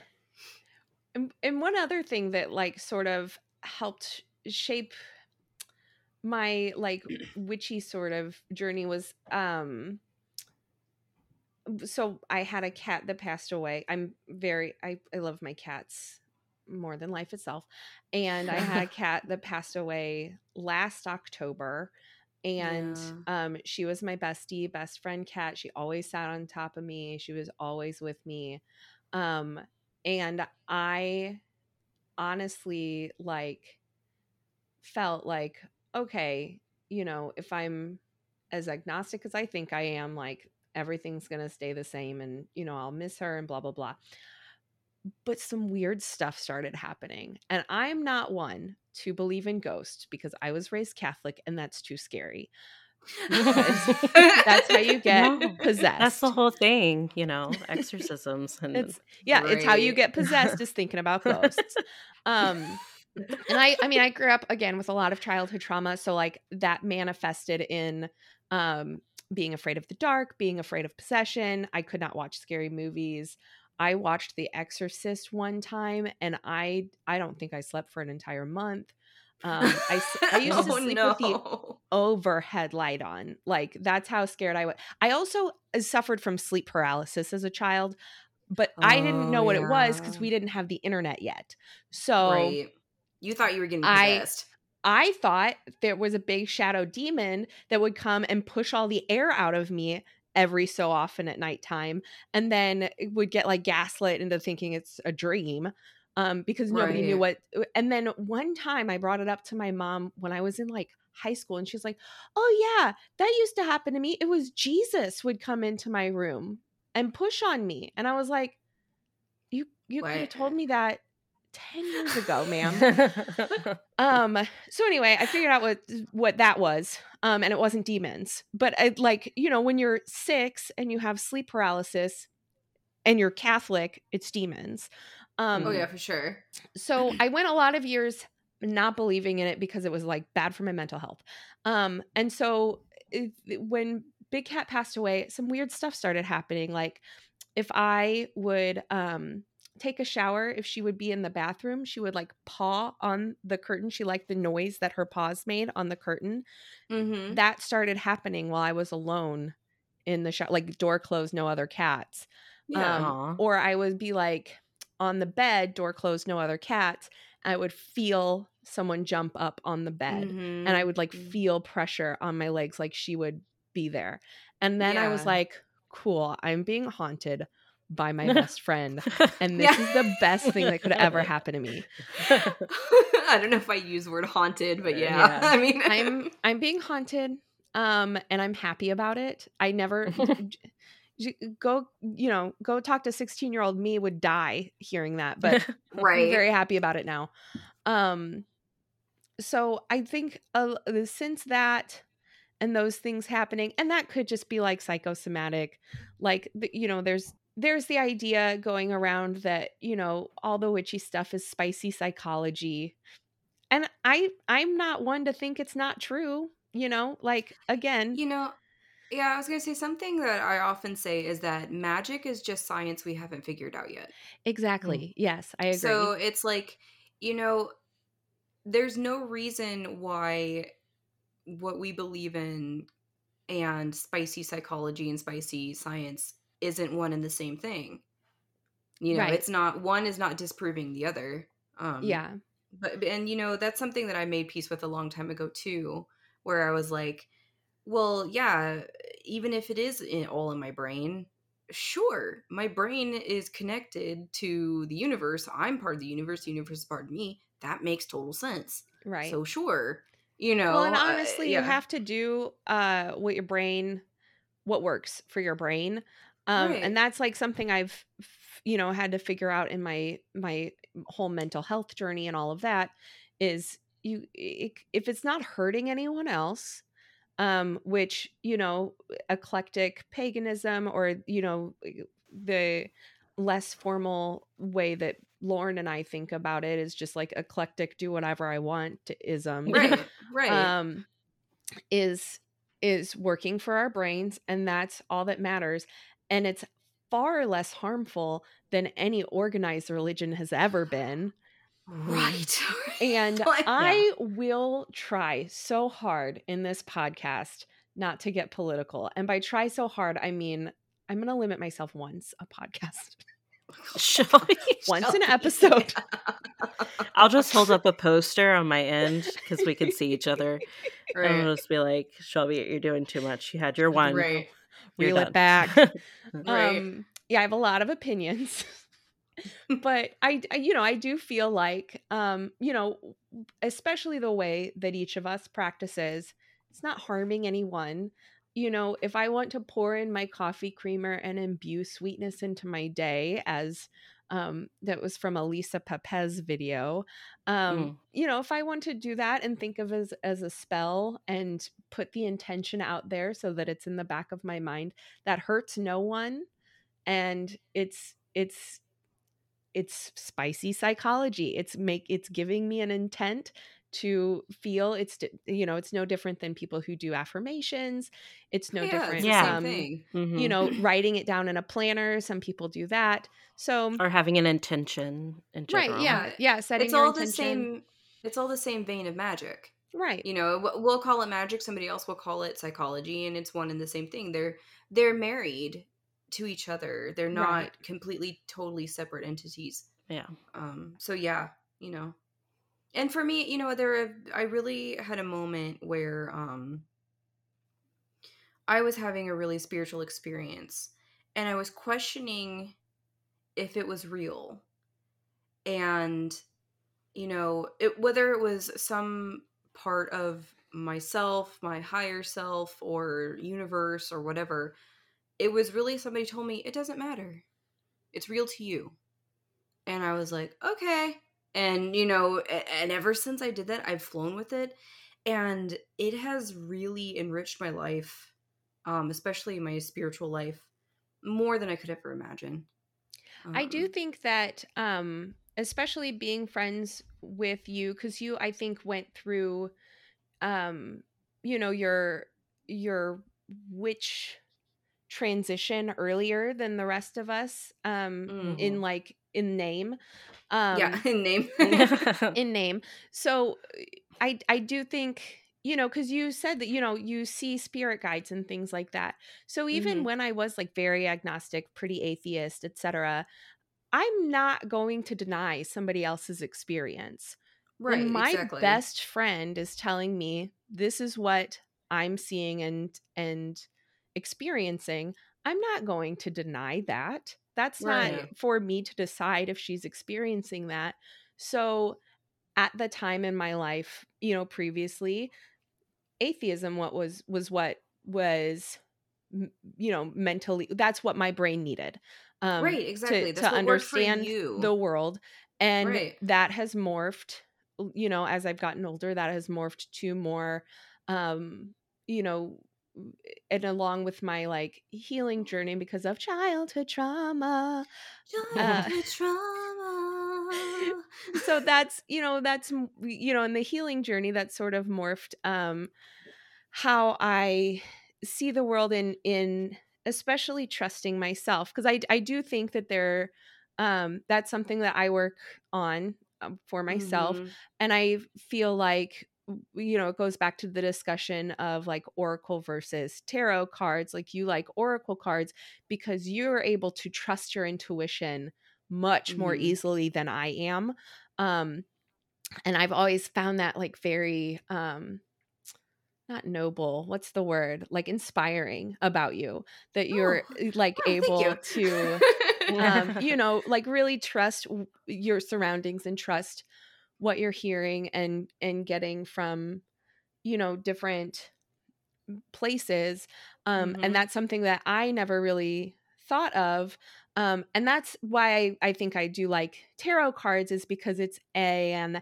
And, and one other thing that like sort of helped shape my like witchy sort of journey was um so I had a cat that passed away. I'm very I I love my cats more than life itself. And I had a cat that passed away last October and um she was my bestie, best friend cat. She always sat on top of me. She was always with me. Um and I honestly like felt like okay, you know, if I'm as agnostic as I think I am, like everything's going to stay the same and, you know, I'll miss her and blah, blah, blah. But some weird stuff started happening. And I'm not one to believe in ghosts because I was raised Catholic and that's too scary. That's how you get No, possessed. That's the whole thing, you know, exorcisms and It's yeah, it's how you get possessed is thinking about ghosts. Um and I I mean I grew up again with a lot of childhood trauma, so like that manifested in um being afraid of the dark, being afraid of possession. I could not watch scary movies. I watched The Exorcist one time and I I don't think I slept for an entire month. Um I I used to Oh, sleep with the overhead light on. Like that's how scared I was. I also uh, suffered from sleep paralysis as a child, but I didn't know Oh, what it was because we didn't have the internet yet. So right. You thought you were getting possessed. I thought there was a big shadow demon that would come and push all the air out of me every so often at nighttime and then it would get like gaslit into thinking it's a dream um, because nobody knew what. And then one time I brought it up to my mom when I was in like high school, and she's like, "Oh yeah, that used to happen to me. It was Jesus would come into my room and push on me," and I was like, "You you could have told me that." 10 years ago ma'am. Um so anyway i figured out what what that was um and it wasn't demons. But I, like you know when you're six and you have sleep paralysis and you're catholic it's demons. Um Oh yeah, for sure. so i went a lot of years not believing in it because it was like bad for my mental health. Um and so it, when big cat passed away some weird stuff started happening. Like if i would um take a shower if she would be in the bathroom she would like paw on the curtain she liked the noise that her paws made on the curtain Mm-hmm. that started happening while i was alone in the shower like door closed no other cats Yeah. um, or I would be like on the bed, door closed, no other cats. I would feel someone jump up on the bed Mhm. and I would like Mhm. feel pressure on my legs, like she would be there. And then I was like, cool, I'm being haunted by my best friend. And this Yeah. is the best thing that could ever happen to me. I don't know if I use the word haunted, but yeah. Yeah. I mean, I'm I'm being haunted. Um, and I'm happy about it. I never go, you know, go talk to 16 year old me would die hearing that, but I'm right. very happy about it now. Um, so I think uh, since that and those things happening, and that could just be like psychosomatic, like you know, there's there's the idea going around that you know all the witchy stuff is spicy psychology, and I I'm not one to think it's not true. You know, like again, You know, yeah, I was gonna say something that I often say is that magic is just science we haven't figured out yet. Mm. exactly. Yes, I agree. So it's like, you know, there's no reason why what we believe in and spicy psychology and spicy science isn't one and the same thing. You know, Right. it's not one is not disproving the other. Um yeah, but and you know that's something that i made peace with a long time ago too where i was like well yeah even if it is in, all in my brain sure my brain is connected to the universe i'm part of the universe the universe is part of me that makes total sense right. so sure you know well and uh, honestly yeah. you have to do uh what your brain what works for your brain um Right. and that's like something i've you know had to figure out in my my whole mental health journey and all of that is you if it's not hurting anyone else um which you know eclectic paganism or you know the less formal way that Lauren and I think about it is just like eclectic do whatever I want ism right right um is is working for our brains and that's all that matters and it's far less harmful than any organized religion has ever been right and Like- i will try so hard in this podcast not to get political and by try so hard i mean i'm going to limit myself once a podcast Shelby. once an episode I'll just hold up a poster on my end because we can see each other. And right I'll just be like, Shelby, you're doing too much. You had your one. right You're reel it back. Right. um yeah i have a lot of opinions. But I, I you know i do feel like um you know especially the way that each of us practices it's not harming anyone. You know if i want to pour in my coffee creamer and imbue sweetness into my day as um that was from a lisa papez video. Um Mm. you know if i want to do that and think of as as a spell and put the intention out there so that it's in the back of my mind that hurts no one. And it's it's it's spicy psychology. It's make it's giving me an intent to feel it's you know it's no different than people who do affirmations it's no yeah, different it's the Yeah. same um, thing you know writing it down in a planner some people do that so or having an intention in general. right yeah yeah setting it's your all the intention same it's all the same vein of magic right you know we'll call it magic somebody else will call it psychology and it's one and the same thing they're they're married to each other they're not Right. completely totally separate entities Yeah. um so yeah you know and for me you know there i really had a moment where um I was having a really spiritual experience and I was questioning if it was real. And you know, it whether it was some part of myself, my higher self or universe or whatever, it was really somebody told me it doesn't matter. It's real to you. And I was like, okay. And you know, and ever since I did that, I've flown with it and it has really enriched my life, um especially my spiritual life more than I could ever imagine. Um, I do Um, think that um especially being friends with you cuz you I think went through um you know your your witch transition earlier than the rest of us um in mhm. like in name Yeah, um in name. in name so uh, i i do think you know because you said that you know you see spirit guides and things like that. So even hmm when i was like very agnostic pretty atheist etc i'm not going to deny somebody else's experience. When Right, my exactly. best friend is telling me this is what i'm seeing and and experiencing i'm not going to deny that that's not for me to decide if she's experiencing that so at the time in my life you know previously atheism what was was what was you know mentally that's what my brain needed um Right, exactly. to That's what worked for understand the world and Right. that has morphed you know as i've gotten older that has morphed to more um you know and along with my like healing journey because of childhood trauma uh trauma. so that's you know that's you know in the healing journey that sort of morphed um how i see the world in in especially trusting myself because i i do think that there um that's something that i work on um, for myself hmm and i feel like you know it goes back to the discussion of like oracle versus tarot cards like you like oracle cards because you're able to trust your intuition much more hmm easily than i am um and i've always found that like very um not noble what's the word like inspiring about you that Oh, you're eh, like oh, able you. to um you know like really trust w- your surroundings and trust what you're hearing and and getting from you know different places um and hmm that's something that i never really thought of um and that's why i, I think i do like tarot cards is because it's a and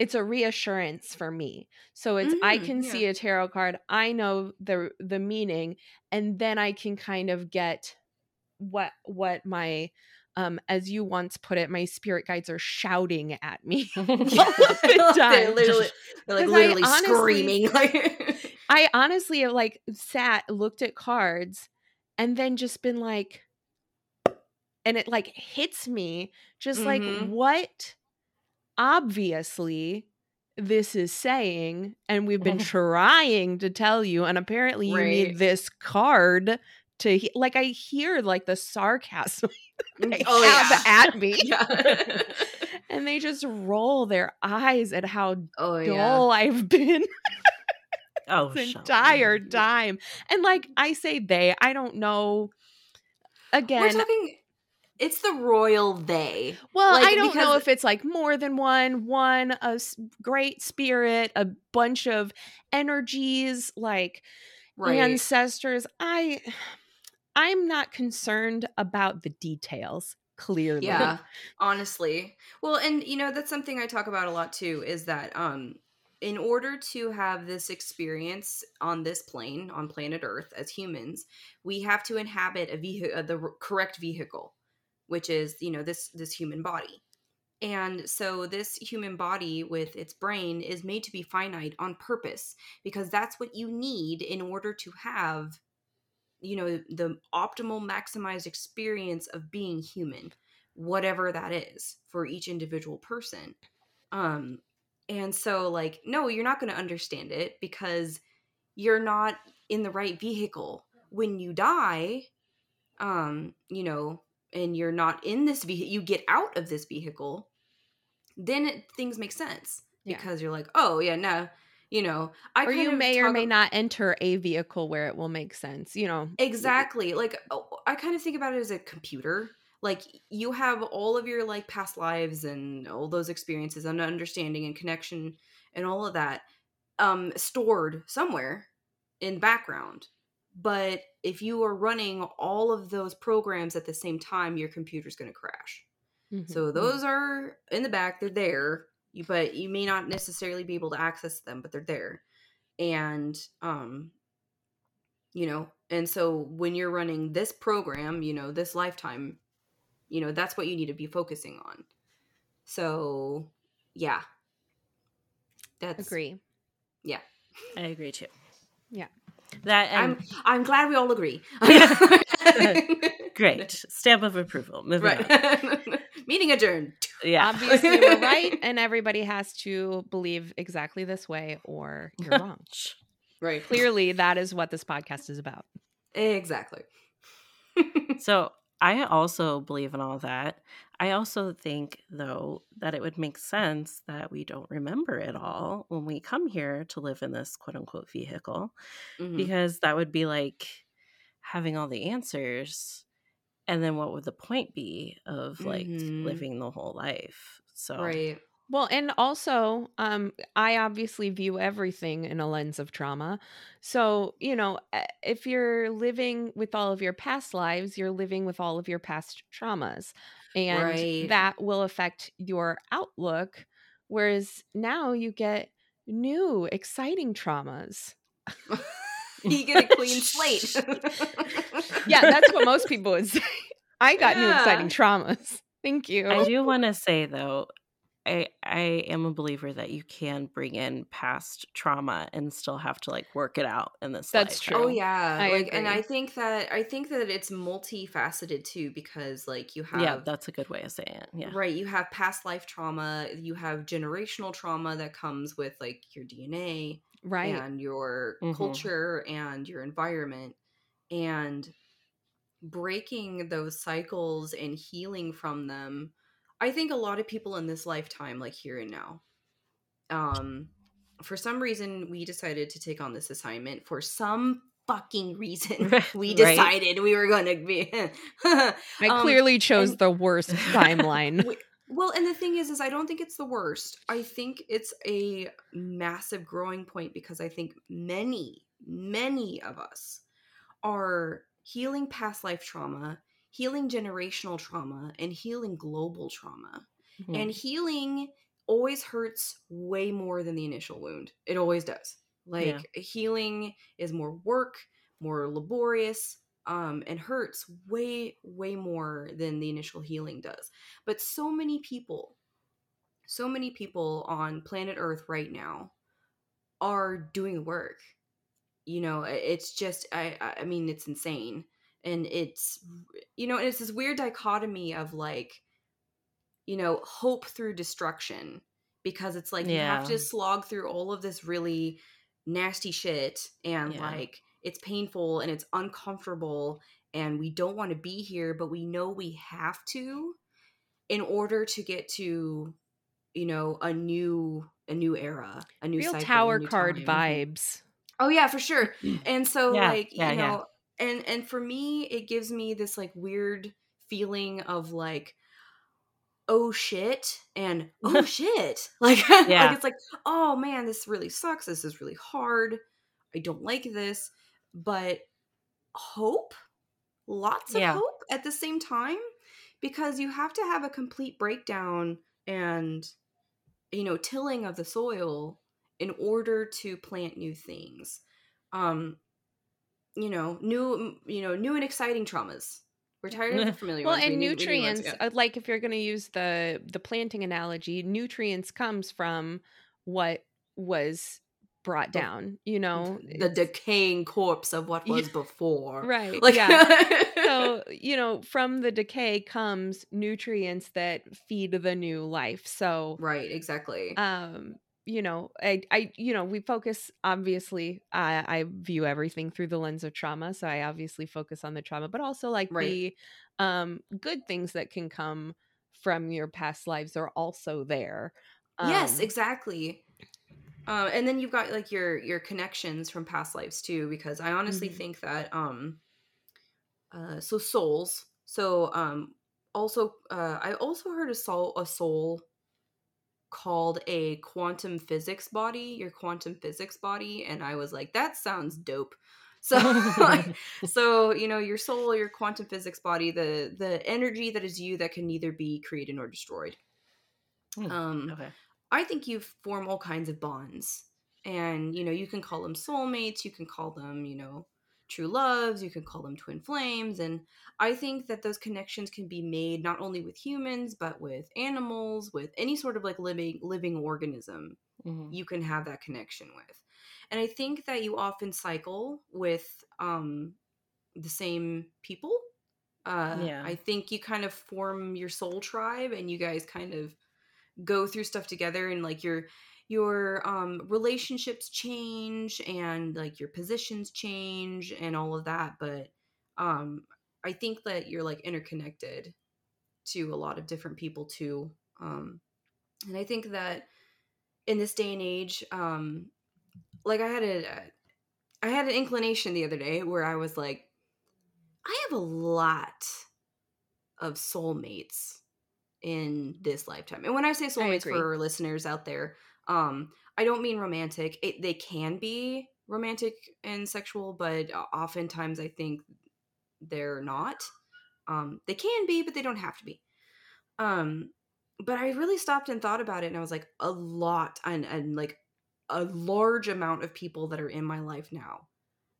it's a reassurance for me. So it's I hmm can Yeah. see a tarot card, I know the the meaning, and then I can kind of get what what my um as you once put it, my spirit guides are shouting at me a lot of the they're literally, they're like Because I literally honestly screaming. Like, I honestly have like sat, looked at cards, and then just been like, and it like hits me just like hmm what obviously this is saying and we've been trying to tell you and apparently you Right. need this card to he- like i hear like the sarcasm mm, they Oh have yeah. at me Yeah. and they just roll their eyes at how oh yeah. dull i've been oh, this entire time and like i say they i don't know again. We're talking. It's the royal they. Well, Like, I don't know if it's like more than one, one a s- great spirit, a bunch of energies, like Right. ancestors. I I'm not concerned about the details, clearly. Yeah, honestly. Well, and you know, that's something I talk about a lot too is that um in order to have this experience on this plane, on planet Earth as humans, we have to inhabit a uh, the correct vehicle, which is, you know, this this human body. And so this human body with its brain is made to be finite on purpose because that's what you need in order to have you know the optimal maximized experience of being human whatever that is for each individual person um and so like no you're not going to understand it because you're not in the right vehicle when you die um you know and you're not in this vehicle you get out of this vehicle then it, things make sense Yeah. because you're like oh yeah no you know i or you may or may ab- not enter a vehicle where it will make sense you know exactly like oh, i kind of think about it as a computer like you have all of your like past lives and all those experiences and understanding and connection and all of that um stored somewhere in the background but if you are running all of those programs at the same time your computer's going to crash Mhm. so those are in the back they're there you, but you may not necessarily be able to access them but they're there. And um you know and so when you're running this program you know this lifetime you know that's what you need to be focusing on. So yeah. That's agree. Yeah. I agree too. Yeah. That and i'm i'm glad we all agree. Great. Stamp of approval. Moving on. meeting adjourned Yeah. obviously we're right and everybody has to believe exactly this way or you're wrong right clearly that is what this podcast is about exactly So I also believe in all that. I also think, though, that it would make sense that we don't remember it all when we come here to live in this quote unquote vehicle, Mhm. because that would be like having all the answers. And then what would the point be of like Mhm. living the whole life? So, right Well, and also, um, I obviously view everything in a lens of trauma. So, you know, eh, if you're living with all of your past lives, you're living with all of your past traumas. And Right. that will affect your outlook. Whereas now you get new, exciting traumas. you get a clean slate Yeah, that's what most people would say. I got new, exciting traumas. Thank you. I do want to say though, I I am a believer that you can bring in past trauma and still have to like work it out in this. That's life. true. Oh yeah, I like, and. I think that I think that it's multifaceted too because like you have Yeah, that's a good way of saying it. Yeah. right, you have past life trauma, you have generational trauma that comes with like your DNA right. and your Mhm. culture and your environment, and breaking those cycles and healing from them. I think a lot of people in this lifetime, like here and now, um, for some reason we decided to take on this assignment for some fucking reason we Right. decided we were going to be I Um, clearly chose and- the worst timeline. We- well and the thing is is i don't think it's the worst. I think it's a massive growing point because i think many many of us are healing past life trauma healing generational trauma and healing global trauma. Mhm. and healing always hurts way more than the initial wound. It always does. Like healing is more work more laborious um and hurts way way more than the initial healing does. But so many people so many people on planet earth right now are doing the work. You know it's just i i mean it's insane. And it's you know and it's this weird dichotomy of like you know hope through destruction because it's like you have to slog through all of this really nasty shit and Yeah. like it's painful and it's uncomfortable and we don't want to be here but we know we have to in order to get to you know a new a new era a new Real cycle, tower new card time. Mm-hmm. vibes. Oh yeah, for sure. Mm. And so Yeah, like, yeah, you yeah. know, and and for me it gives me this like weird feeling of like oh shit and oh shit. Like, Yeah. like it's like, oh man, this really sucks. This is really hard. I don't like this. But hope, lots of Yeah. hope at the same time because you have to have a complete breakdown and you know tilling of the soil in order to plant new things um you know new you know new and exciting traumas we're tired of the familiar Well, ones. And need- we need nutrients, yeah. uh, like if you're going to use the the planting analogy, nutrients comes from what was brought down. You know, the decaying corpse of what was Yeah. before right? like yeah. so you know, from the decay comes nutrients that feed the new life. So right exactly um you know i i you know we focus obviously i i view everything through the lens of trauma so i obviously focus on the trauma but also like Right. the um good things that can come from your past lives are also there yes Um, exactly Uh, and then you've got like your your connections from past lives too, because I honestly Mhm. think that um, uh, so souls. So um, also uh, I also heard a soul a soul called a quantum physics body, your quantum physics body, and I was like, that sounds dope. So, like, so you know, your soul, your quantum physics body, the the energy that is you that can neither be created nor destroyed. Hmm, Um, Okay. I think you form all kinds of bonds. And, you know, you can call them soulmates, you can call them, you know, true loves, you can call them twin flames. And I think that those connections can be made not only with humans, but with animals, with any sort of like living living organism Mhm. you can have that connection with. And I think that you often cycle with um the same people. Uh Yeah. I think you kind of form your soul tribe and you guys kind of go through stuff together and like your your um relationships change and like your positions change and all of that but um i think that you're like interconnected to a lot of different people too um and i think that in this day and age um like i had a i had an inclination the other day where i was like i have a lot of soulmates in this lifetime and when i say soulmates agree. for listeners out there um i don't mean romantic it, they can be romantic and sexual but oftentimes i think they're not um they can be but they don't have to be um but i really stopped and thought about it and i was like a lot and, and like a large amount of people that are in my life now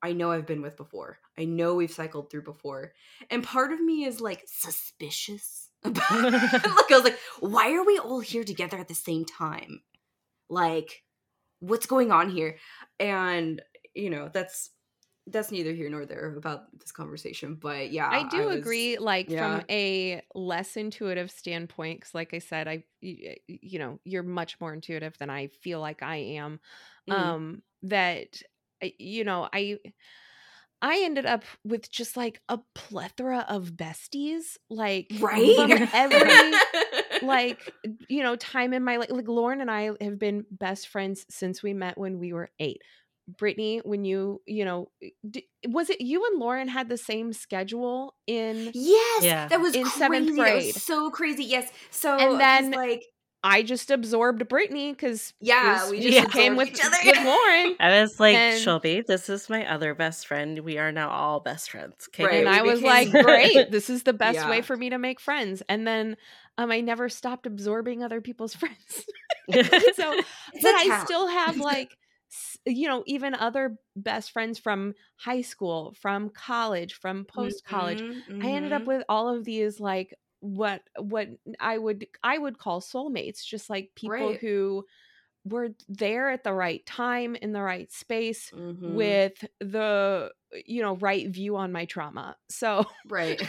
i know i've been with before i know we've cycled through before and part of me is like suspicious like i was like why are we all here together at the same time like what's going on here and you know that's that's neither here nor there about this conversation but yeah I do was- agree, like yeah. from a less intuitive standpoint, because like I said, I you know, you're much more intuitive than I feel like I am. Mhm. Um, that, you know, I, I ended up with just like a plethora of besties, like right from every like you know time in my life like lauren and i have been best friends since we met when we were eight brittany when you you know eh, d- was it you and lauren had the same schedule in Yes, Yeah. that was In crazy. seventh That grade. was so crazy. Yes. So and then- like i just absorbed brittany because yeah, we just Yeah. came with, each other. with lauren I was like, And- Shelby, this is my other best friend. We are now all best friends. Okay. Right, and we i was like great this is the best Yeah. way for me to make friends and then um i never stopped absorbing other people's friends so It's but a I talent. still have like you know even other best friends from high school, from college, from post college. Mhm, I ended up mhm. with all of these like what what I would I would call soulmates, just like people Right. who were there at the right time in the right space Mhm. with the you know right view on my trauma. So right.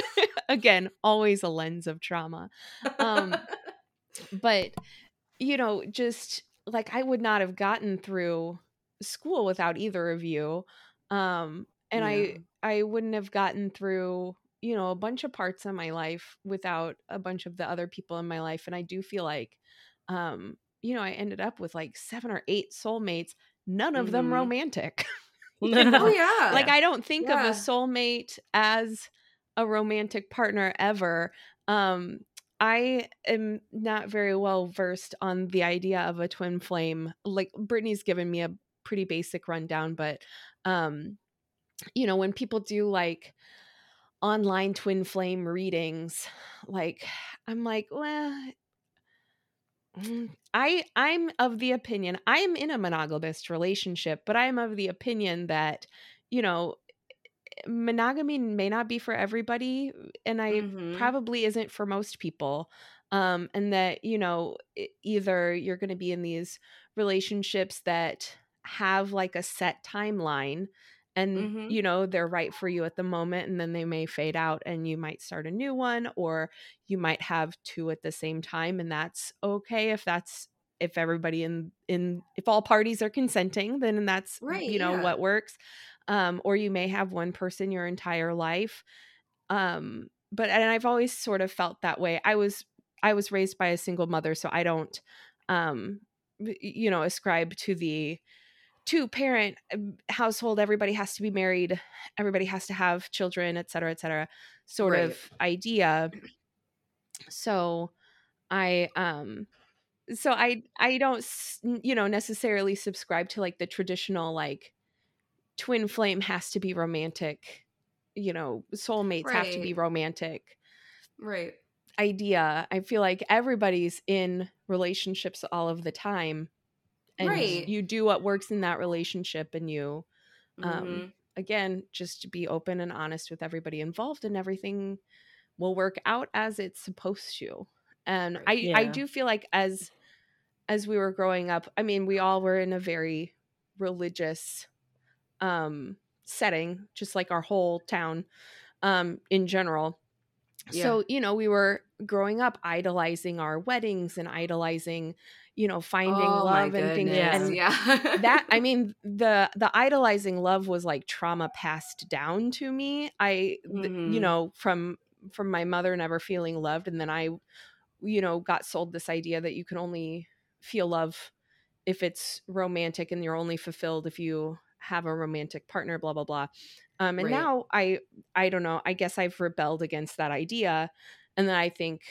again, always a lens of trauma. Um, but you know just like i would not have gotten through school without either of you um and Yeah. i i wouldn't have gotten through you know a bunch of parts of my life without a bunch of the other people in my life and i do feel like um you know i ended up with like seven or eight soulmates none of them Mhm. romantic oh know? yeah. like i don't think of a soulmate as a romantic partner ever um i am not very well versed on the idea of a twin flame like brittany's given me a pretty basic rundown but um you know when people do like online twin flame readings like i'm like well mm, i i'm of the opinion i am in a monogamous relationship but i'm of the opinion that you know monogamy may not be for everybody and i Mhm. probably isn't for most people um and that you know either you're going to be in these relationships that have like a set timeline and Mhm. you know they're right for you at the moment and then they may fade out and you might start a new one or you might have two at the same time and that's okay if that's if everybody in in if all parties are consenting then that's Right, you know yeah. what works um or you may have one person your entire life um but and i've always sort of felt that way i was i was raised by a single mother so i don't um you know ascribe to the two parent um, household everybody has to be married everybody has to have children et cetera et cetera sort Right. of idea so i um so i i don't you know necessarily subscribe to like the traditional like twin flame has to be romantic you know soulmates have to be romantic Right. idea i feel like everybody's in relationships all of the time and Right. you do what works in that relationship and you um Mhm. again just be open and honest with everybody involved and everything will work out as it's supposed to and Right. i i do feel like as as we were growing up i mean we all were in a very religious um setting just like our whole town um in general Yeah. so you know we were growing up idolizing our weddings and idolizing you know finding oh love and things and yeah. that i mean the the idolizing love was like trauma passed down to me i th- you know from from my mother never feeling loved and then i you know got sold this idea that you can only feel love if it's romantic and you're only fulfilled if you have a romantic partner blah blah blah um and Right. now i i don't know i guess i've rebelled against that idea and then i think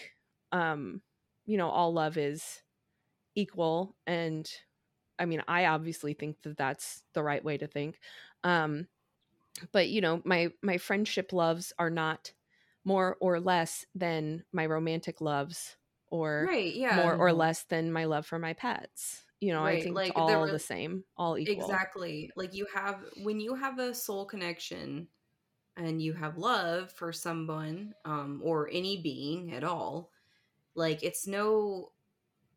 um you know all love is equal and i mean i obviously think that that's the right way to think um but you know my my friendship loves are not more or less than my romantic loves or right. Yeah. more or less than my love for my pets you know i think like, all re- the same all equal Exactly. Like you have when you have a soul connection and you have love for someone um or any being at all, like it's no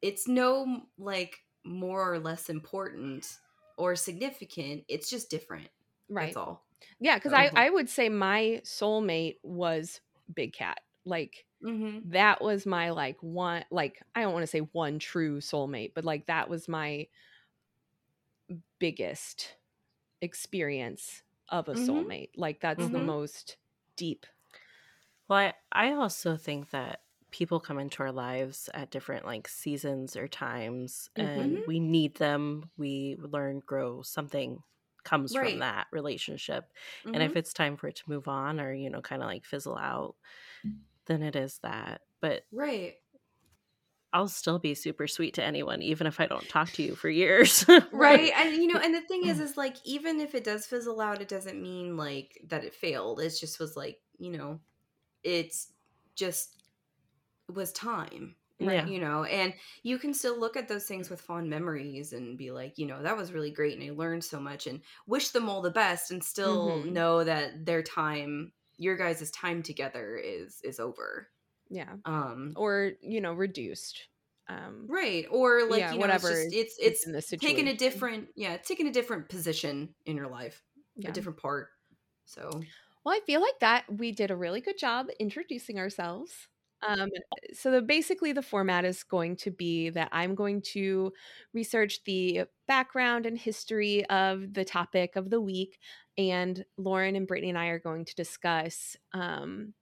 it's no like more or less important or significant. It's just different. right That's all. yeah because So- i i would say my soulmate was big cat like Mm-hmm. that was my like one like i don't want to say one true soulmate but like that was my biggest experience of a Mhm. soulmate like that's the Mhm. most deep Well, I, I also think that people come into our lives at different like seasons or times and Mhm. we need them. We learn, grow, something comes Right. from that relationship. And Mm-hmm. if it's time for it to move on or, you know, kind of like fizzle out, then it is that. But right. I'll still be super sweet to anyone, even if I don't talk to you for years. right and you know and the thing is is like even if it does fizzle out it doesn't mean like that it failed it just was like you know it's just was time Yeah. you know and you can still look at those things with fond memories and be like you know that was really great and i learned so much and wish them all the best and still Mhm. know that their time your guys' time together is is over yeah um or you know reduced um right or like Yeah, you know whatever it's just it's it's in the taking a different yeah taking a different position in your life Yeah. a different part so Well, I feel like that we did a really good job introducing ourselves. Um, so the, basically, the format is going to be that I'm going to research the background and history of the topic of the week, and Lauren and Brittany and I are going to discuss, um,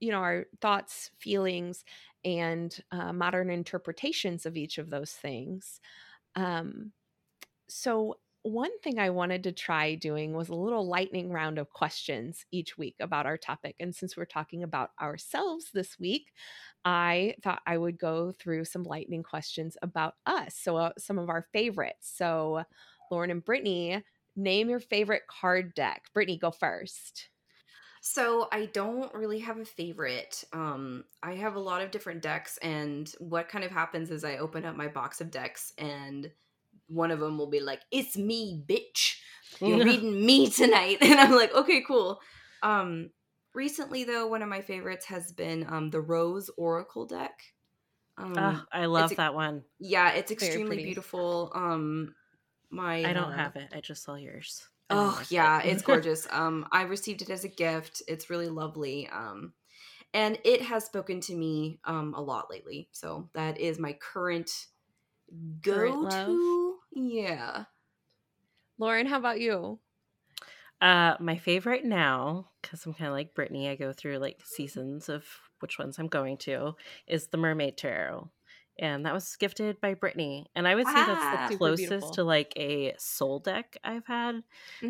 you know, our thoughts, feelings, and uh, modern interpretations of each of those things. Um, so one thing I wanted to try doing was a little lightning round of questions each week about our topic. And since we're talking about ourselves this week, I thought I would go through some lightning questions about us. So, uh, some of our favorites. So, Lauren and Brittany, name your favorite card deck. Brittany, go first. so i don't really have a favorite um i have a lot of different decks and what kind of happens is i open up my box of decks and one of them will be like it's me bitch you're reading me tonight and i'm like okay cool um recently though one of my favorites has been um the rose oracle deck um Ah, I love that one. yeah it's Very extremely pretty. beautiful um my I don't uh, have it. I just saw yours. Oh yeah, it. it's gorgeous. Um, I received it as a gift. It's really lovely. Um, and it has spoken to me um a lot lately. So that is my current go to. Yeah. Lauren, how about you? Uh, my favorite now, because I'm kind of like Brittany, I go through like seasons of which ones I'm going to, is the Mermaid Tarot. and that was gifted by Brittany. And I would say Ah, that's the closest to like a soul deck I've had.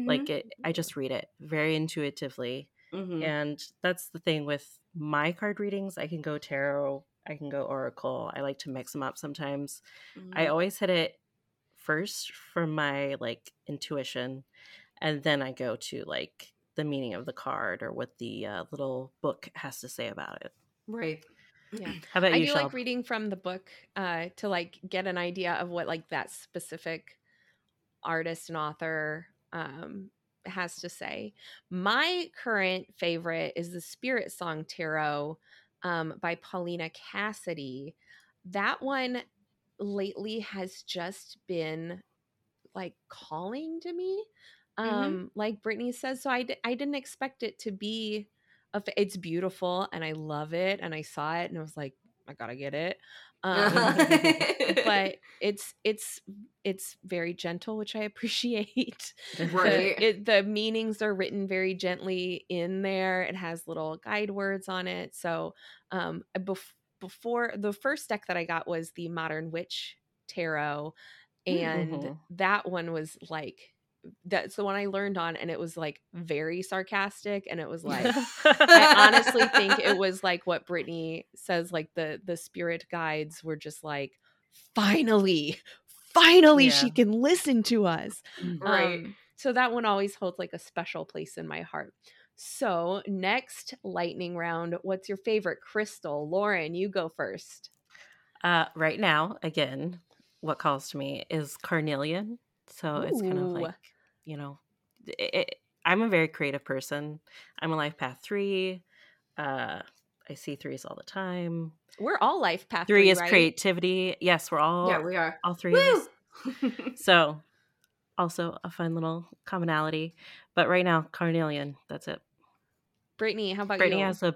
Like Mhm. it, I just read it very intuitively, Mhm. and that's the thing with my card readings. I can go tarot, I can go oracle. I like to mix them up sometimes. I Mhm. always hit it first from my like intuition, and then I go to like the meaning of the card or what the uh, little book has to say about it. right. Yeah. How about I you, do Shelb? like reading from the book uh, to like get an idea of what like that specific artist and author um, has to say. My current favorite is the Spirit Song Tarot um, by Paulina Cassidy. That one lately has just been like calling to me. Mhm. Um, like Brittany says, so I, d- I didn't expect it to be. A f- it's beautiful and I love it, and I saw it and I was like, I gotta get it. Um, but it's it's it's very gentle, which I appreciate. The- it, the meanings are written very gently in there. It has little guide words on it. So um, bef- before the first deck that I got was the Modern Witch Tarot, and Mhm. that one was like that's the one I learned on, and it was like very sarcastic, and it was like I honestly think it was like what Brittany says, like the the spirit guides were just like, finally, finally, she can listen to us. Right. Um, so that one always holds like a special place in my heart. So next lightning round, what's your favorite crystal? Lauren, you go first. Uh, right now, again, what calls to me is carnelian. So it's kind of like, you know, it, it, I'm a very creative person. I'm a life path three. Uh, I see threes all the time. We're all life path Three three, is right? creativity. Yes, we're all yeah, we are. all three. of us. Woo! So, also a fun little commonality. But right now, carnelian. That's it. Brittany, how about Brittany you? has a.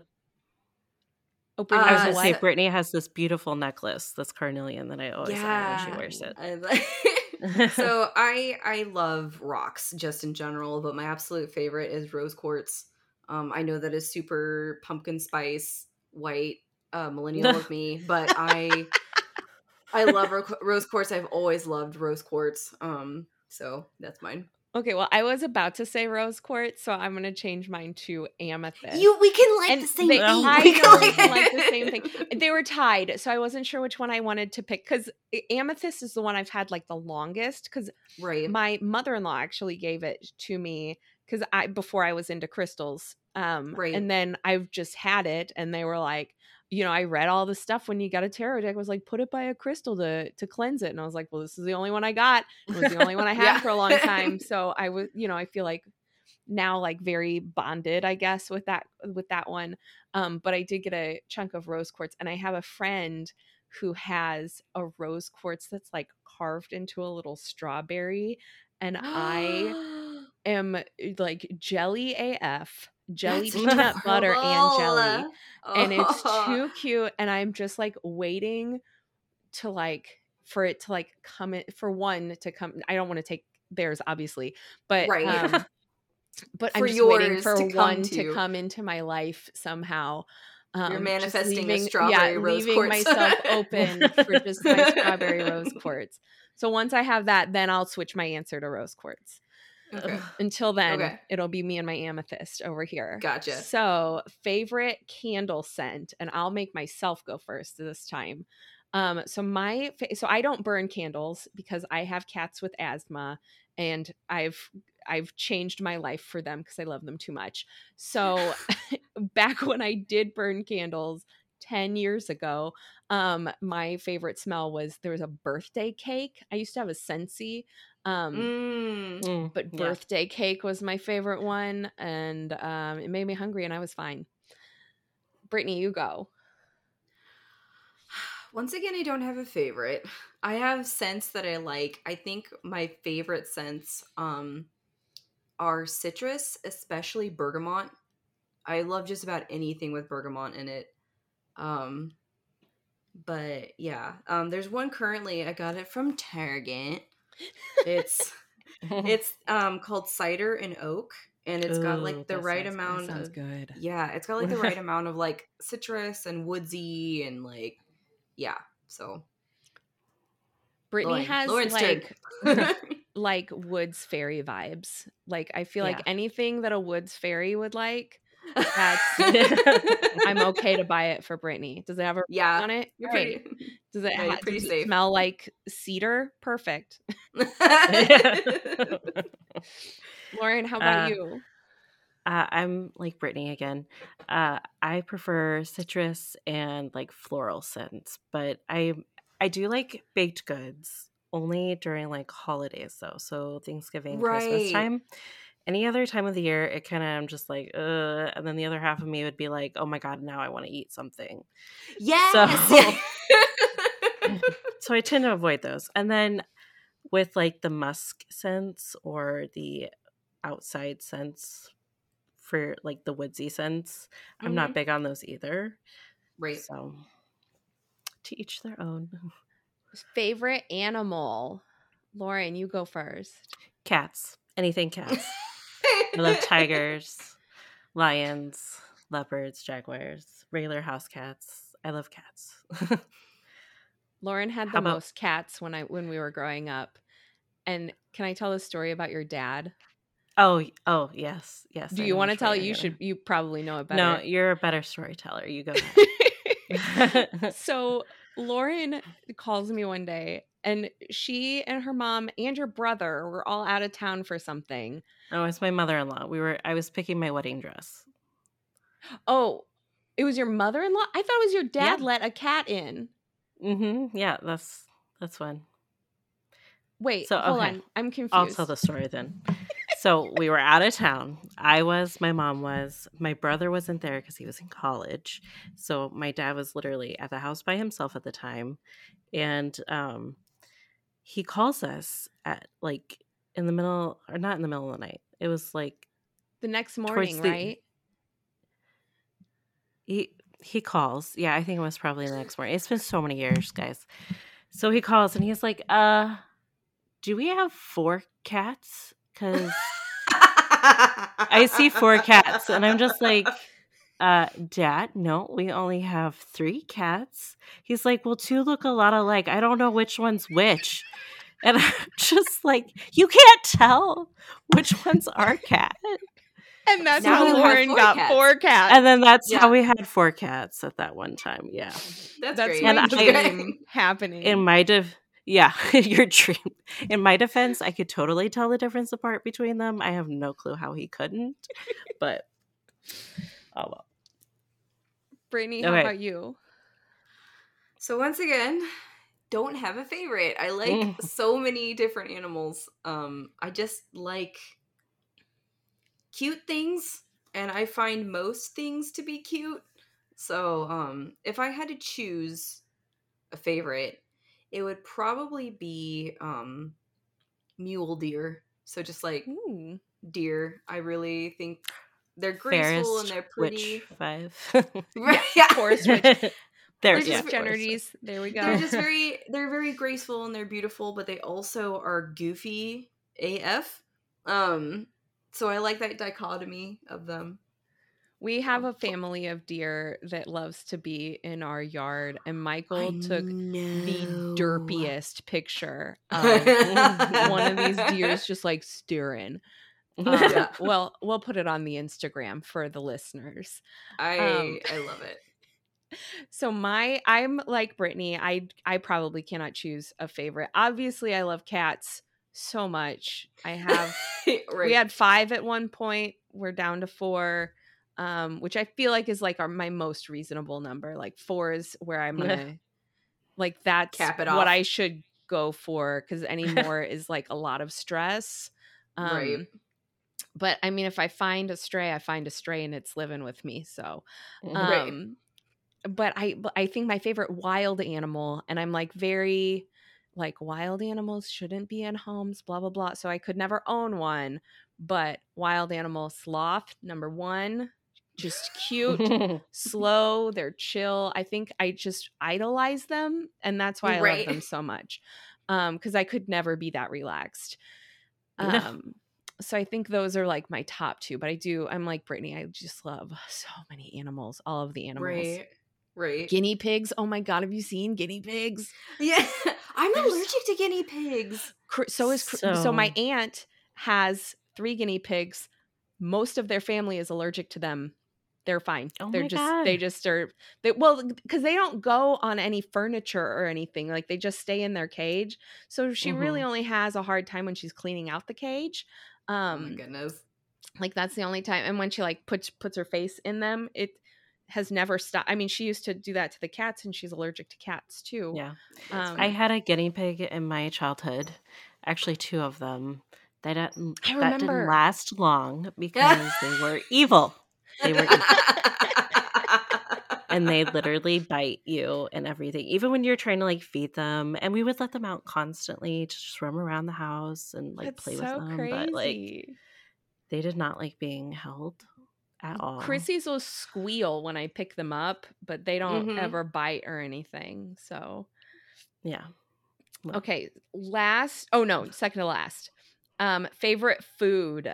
oh, Uh, Brittany I was has gonna what? say Brittany has this beautiful necklace that's carnelian that I always yeah. when she wears it. I so I I love rocks just in general, but my absolute favorite is rose quartz. Um, I know that is super pumpkin spice white uh, millennial of me, but I I love ro- rose quartz. I've always loved rose quartz. Um, so that's mine. Okay, well, I was about to say rose quartz, so I'm gonna change mine to amethyst. You we can like and the same they, thing. I We know can like the same thing. They were tied, so I wasn't sure which one I wanted to pick because amethyst is the one I've had like the longest. Because Right. my mother-in-law actually gave it to me because I before I was into crystals. Um, Right. and then I've just had it, and they were like, you know, I read all the stuff when you got a tarot deck. Was like, put it by a crystal to to cleanse it, and I was like, well, this is the only one I got. It was the only one I had Yeah. for a long time. So I was, you know, I feel like now like very bonded, I guess, with that with that one. Um, but I did get a chunk of rose quartz, and I have a friend who has a rose quartz that's like carved into a little strawberry, and I am like jelly AF, jelly That's peanut butter and jelly adorable. and it's Oh. too cute and i'm just like waiting to like for it to like come in for one to come i don't want to take theirs obviously but Right. um but i'm For just waiting for to one to to come into my life somehow um, You're manifesting a leaving, strawberry yeah, rose leaving quartz. myself open for just my strawberry rose quartz so once i have that then i'll switch my answer to rose quartz Okay. until then Okay. it'll be me and my amethyst over here Gotcha. so favorite candle scent and i'll make myself go first this time um so my fa- so i don't burn candles because i have cats with asthma and i've i've changed my life for them because i love them too much so back when i did burn candles 10 years ago um my favorite smell was there was a birthday cake i used to have a scentsy um Mm. Mm, but yeah. birthday cake was my favorite one and um, it made me hungry and i was fine brittany you go Once again, I don't have a favorite. I have scents that I like. I think my favorite scents um are citrus, especially bergamot. I love just about anything with bergamot in it. Um but yeah, um there's one currently I got it from Target. It's it's um called cider and oak and it's got like the right sounds- that amount sounds of good yeah, it's got like the right amount of like citrus and woodsy and like yeah. So Brittany Lauren. has Lauren's like like woods fairy vibes. Like I feel like anything that a woods fairy would like, I'm okay to buy it for Brittany. Does it have a Yeah, on it? You're pretty. Does it, yeah, pretty does it safe. smell like cedar? Perfect. Lauren, how about Uh, you? Uh, I'm like Brittany again. Uh, I prefer citrus and like floral scents, but I I do like baked goods only during like holidays though. So Thanksgiving, Christmas time. Any other time of the year, it kind of I'm just like, uh, and then the other half of me would be like, oh my god, now I want to eat something. yes. So so I tend to avoid those. And then with like the musk scents or the outside scents for like the woodsy scents, I'm not big on those either. right. So to each their own. Favorite animal? Lauren, you go first. Cats. Anything cats. I love tigers, lions, leopards, jaguars, regular house cats. I love cats. Lauren had the about- most cats when I when we were growing up. And can I tell a story about your dad? oh, oh, yes, yes. Do I you want to tell You should you probably know it better. No, you're a better storyteller. You go. so Lauren calls me one day and she and her mom and your brother were all out of town for something. oh, it's my mother-in-law. We were. I was picking my wedding dress. Oh, it was your mother-in-law? I thought it was your dad Yeah. let a cat in. Mm-hmm. Yeah, that's that's one. Wait, So, hold okay. on. I'm confused. I'll tell the story then. so we were out of town. I was, my mom was, my brother wasn't there because he was in college. So my dad was literally at the house by himself at the time. And um he calls us at like in the middle or not in the middle of the night. It was like the next morning, the- right? he he calls. Yeah, I think it was probably the next morning. It's been so many years, guys. So he calls and he's like, "Uh, do we have four cats? Cuz I see four cats and I'm just like, uh, dad, no, we only have three cats. He's like, well, two look a lot alike. I don't know which one's which. And I'm just like, you can't tell which one's our cat. And that's Now how Lauren four got cats. four cats. And then that's Yeah. how we had four cats at that one time. Yeah. That's, that's great. my And I- dream happening. In my def- yeah, your dream. In my defense, I could totally tell the difference apart between them. I have no clue how he couldn't, but oh well. Brittany, how Okay. about you? So once again, don't have a favorite. I like Mm. so many different animals. Um, I just like cute things, and I find most things to be cute. So, um, if I had to choose a favorite, it would probably be um, mule deer. So just like Ooh. deer, I really think they're graceful and they're pretty. five. Right, yeah. Forest witch. there, They're yeah, just Forest There we go. they're just very they're very graceful and they're beautiful but they also are goofy af um so i like that dichotomy of them We have a family of deer that loves to be in our yard, and Michael took the derpiest picture of one of these deers just like staring. Um, Yeah. well, we'll put it on the Instagram for the listeners. i Um, i love it So my I'm like Brittany. I I probably cannot choose a favorite. Obviously, I love cats so much. I have right we had five at one point. We're down to four, um, which I feel like is like our my most reasonable number. Like four is where I'm gonna like that's Cap it off. what. I should go for because any more is like a lot of stress. Um, Right. But I mean, if I find a stray, I find a stray and it's living with me. So, Right. um, but I I think my favorite wild animal, and I'm like very like wild animals shouldn't be in homes, blah blah blah. So I could never own one, but wild animal sloth number one, just cute, slow, they're chill. I think I just idolize them, and that's why I Right. love them so much. Um, because I could never be that relaxed. Um, so I think those are like my top two. But I do, I'm like Brittany. I just love so many animals, all of the animals. right Right. Guinea pigs. Oh my god, have you seen guinea pigs? Yeah. I'm They're allergic to guinea pigs. So is cr- so, my aunt has three guinea pigs. Most of their family is allergic to them. They're fine. Oh They're my just they just are they well because they don't go on any furniture or anything. Like they just stay in their cage. So she really Mhm. only has a hard time when she's cleaning out the cage. Oh my Um goodness. like that's the only time and when she like puts puts her face in them, it has never stopped. I mean, she used to do that to the cats and she's allergic to cats too. Yeah. Um, I had a guinea pig in my childhood. Actually, two of them. They didn't, I that remember. didn't last long because they were evil. They were evil. And they literally bite you and everything even when you're trying to like feed them and we would let them out constantly to just roam around the house and like That's play so with them crazy. but like they did not like being held at all Chrissy's will squeal when I pick them up, but they don't Mhm. ever bite or anything. So yeah Well, okay, last. Oh no, second to last. Um, favorite food.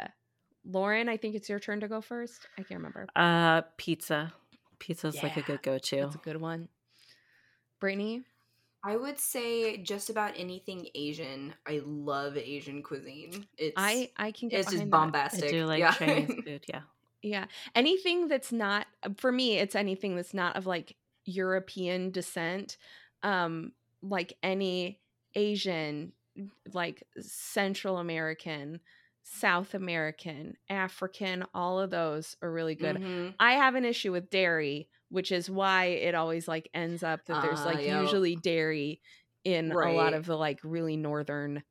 Lauren, I think it's your turn to go first. I can't remember. uh pizza pizza's like a good go-to That's a good one. Brittany. I would say just about anything Asian. I love Asian cuisine. It's I I can get it's just behind that. i bombastic. do like yeah. chinese food yeah Yeah. Anything that's not for me, it's anything that's not of like European descent. Um, like any Asian, like Central American, South American, African, all of those are really good. Mhm. I have an issue with dairy, which is why it always like ends up that there's Ah, like yeah. usually dairy in a lot of the like really northern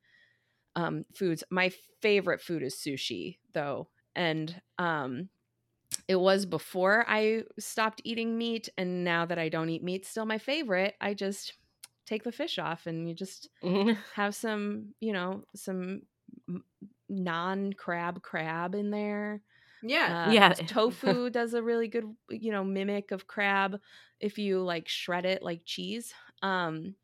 um foods. My favorite food is sushi though. And um it was before I stopped eating meat and now that I don't eat meat still my favorite. I just take the fish off and you just have some, you know, some non crab crab in there. Yeah. Uh, Yeah. tofu does a really good, you know, mimic of crab if you like shred it like cheese. Um,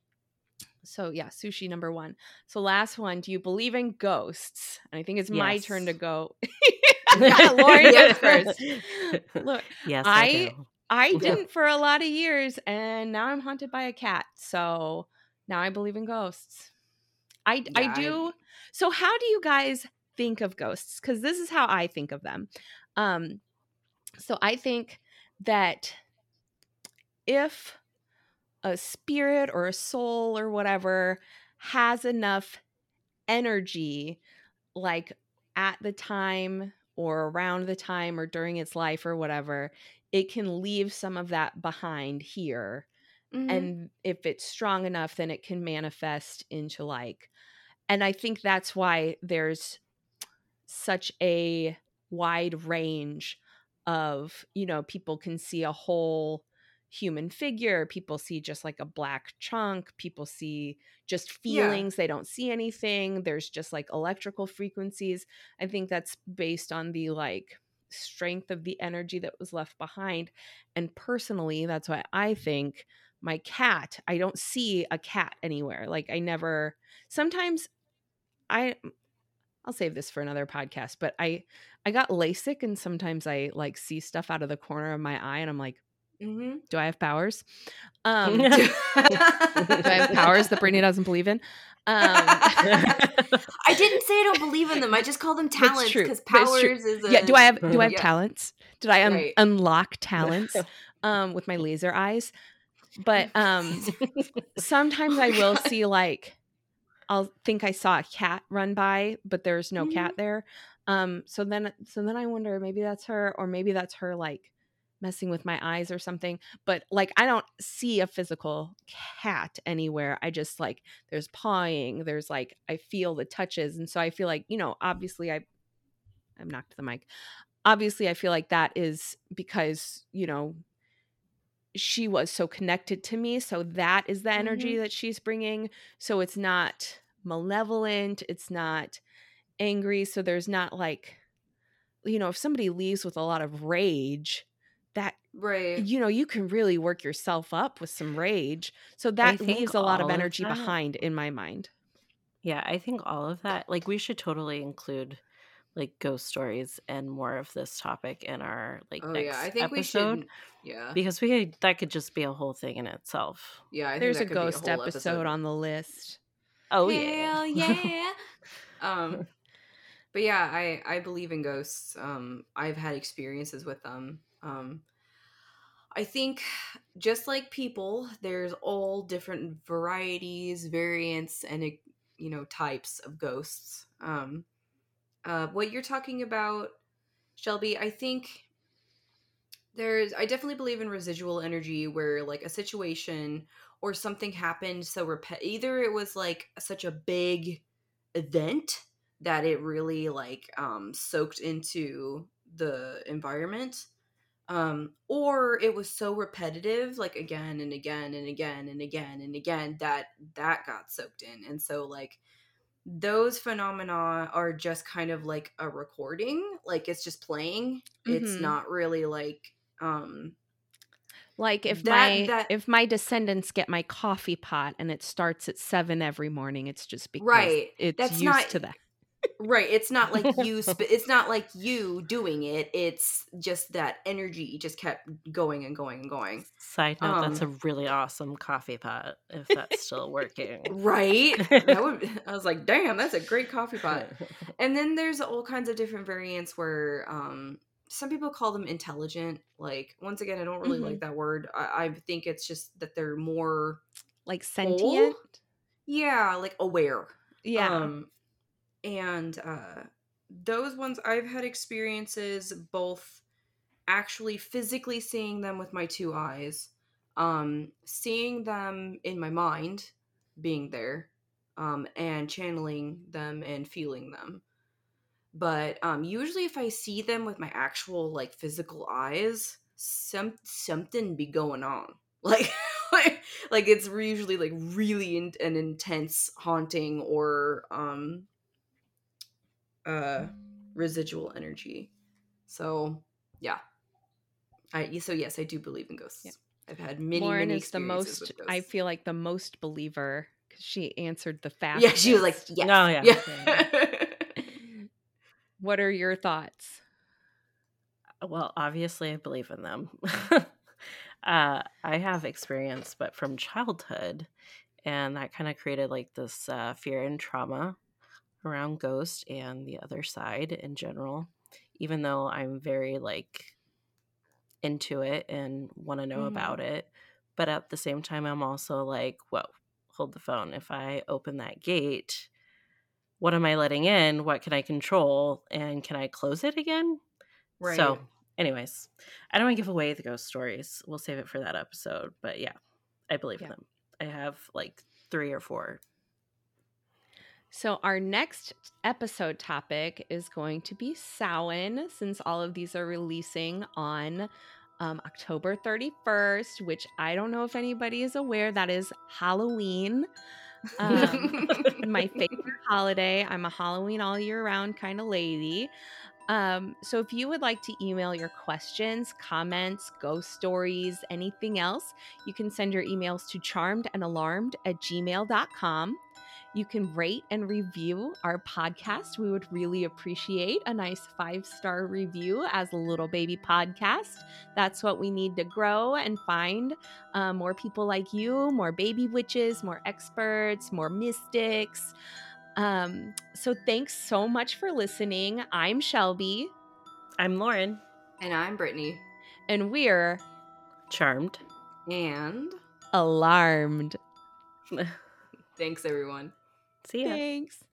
so yeah, sushi number one. So last one, do you believe in ghosts? And I think it's my turn to go. yeah, Lauren Yeah. goes first. Look, yes I- i, do. I didn't for a lot of years, and now I'm haunted by a cat. So now I believe in ghosts. I I Yeah, I- do. So how do you guys think of ghosts? Because this is how I think of them. Um, so I think that if a spirit or a soul or whatever has enough energy, like at the time or around the time or during its life or whatever, it can leave some of that behind here. Mhm. And if it's strong enough, then it can manifest into like, and I think that's why there's such a wide range of, you know, people can see a whole human figure, people see just like a black chunk, people see just Yeah. feelings, they don't see anything. There's just like electrical frequencies. I think that's based on the like strength of the energy that was left behind. And personally, that's why I think my cat, I don't see a cat anywhere. Like I never sometimes I I'll save this for another podcast, but I I got LASIK and sometimes I like see stuff out of the corner of my eye and I'm like, Mhm. do I have powers? Um do I have powers that Brittany doesn't believe in? Um I didn't say I don't believe in them. I just call them talents because powers is a yeah, do I have do I have Yeah. talents? Did I un- Right. unlock talents um with my laser eyes? But um sometimes I will see like I'll think I saw a cat run by, but there's no cat there. Um, so then so then I wonder maybe that's her, or maybe that's her like messing with my eyes or something. But like I don't see a physical cat anywhere. I just like there's pawing, there's like I feel the touches, and so I feel like you know obviously I I'm knocked the mic. Obviously, I feel like that is because you know she was so connected to me so that is the energy mm-hmm. that she's bringing so it's not malevolent it's not angry so there's not like you know if somebody leaves with a lot of rage that right. you know you can really work yourself up with some rage so that leaves a lot of all of energy behind in my mind Yeah, I think all of that, like, we should totally include like ghost stories and more of this topic in our like Oh next yeah, I think episode we should. Yeah, because we could, that could just be a whole thing in itself. yeah. I think There's that a could be ghost whole episode on the list. Oh Hell yeah. yeah. um, but yeah, I I believe in ghosts. Um, I've had experiences with them. Um, I think just like people, there's all different varieties, variants, and eh, you know types of ghosts. Um, uh, what you're talking about, Shelby, I think there's I definitely believe in residual energy where like a situation or something happened so repet either it was like such a big event that it really like um soaked into the environment um or it was so repetitive like again and again and again and again and again that that got soaked in. And so like those phenomena are just kind of like a recording like it's just playing it's Mhm. not really like um Like if That- my that- if my descendants get my coffee pot and it starts at seven every morning, it's just because Right. it's That's used not- to that. Right it's not like you sp- it's not like you doing it it's just that energy just kept going and going and going Side note, that's a Um, really awesome coffee pot if that's still working. right that would i was like damn that's a great coffee pot and then there's all kinds of different variants where um some people call them intelligent like once again i don't really Mhm. like that word I, I think it's just that they're more Like sentient. yeah like aware Yeah. Um, and uh, those ones I've had experiences both actually physically seeing them with my two eyes, um, seeing them in my mind, being there, um, and channeling them and feeling them. But um, usually, if I see them with my actual like physical eyes, some something be going on. Like, like, like it's usually like really in, an intense haunting or um uh residual energy so yeah i so yes i do believe in ghosts Yep. i've had many Lauren many is the most. I feel like the most believer because she answered the fast. yeah she was like yes No, yeah. yeah What are your thoughts? Well, obviously, I believe in them. uh, I have experience, but from childhood, and that kind of created like this uh, fear and trauma around Ghost and the other side in general. Even though I'm very like into it and want to know Mhm. about it, but at the same time, I'm also like, whoa, hold the phone. If I open that gate, what am I letting in? What can I control? And can I close it again? right So, anyways, I don't want to give away the ghost stories. We'll save it for that episode. But yeah, I believe in Yeah. them. I have like three or four. So, our next episode topic is going to be Samhain, since all of these are releasing on um, October 31st, which I don't know if anybody is aware that is Halloween. Um, my favorite holiday. I'm a Halloween all year round kind of lady. Um, so if you would like to email your questions, comments, ghost stories, anything else, you can send your emails to charmedandalarmed at gmail.com. You can rate and review our podcast. We would really appreciate a nice five star review as a little baby podcast. That's what we need to grow and find uh, more people like you, more baby witches, more experts, more mystics. Um, so thanks so much for listening. I'm Shelby, I'm Lauren. and i'm brittany and we're Charmed. and alarmed. thanks everyone See ya. Thanks.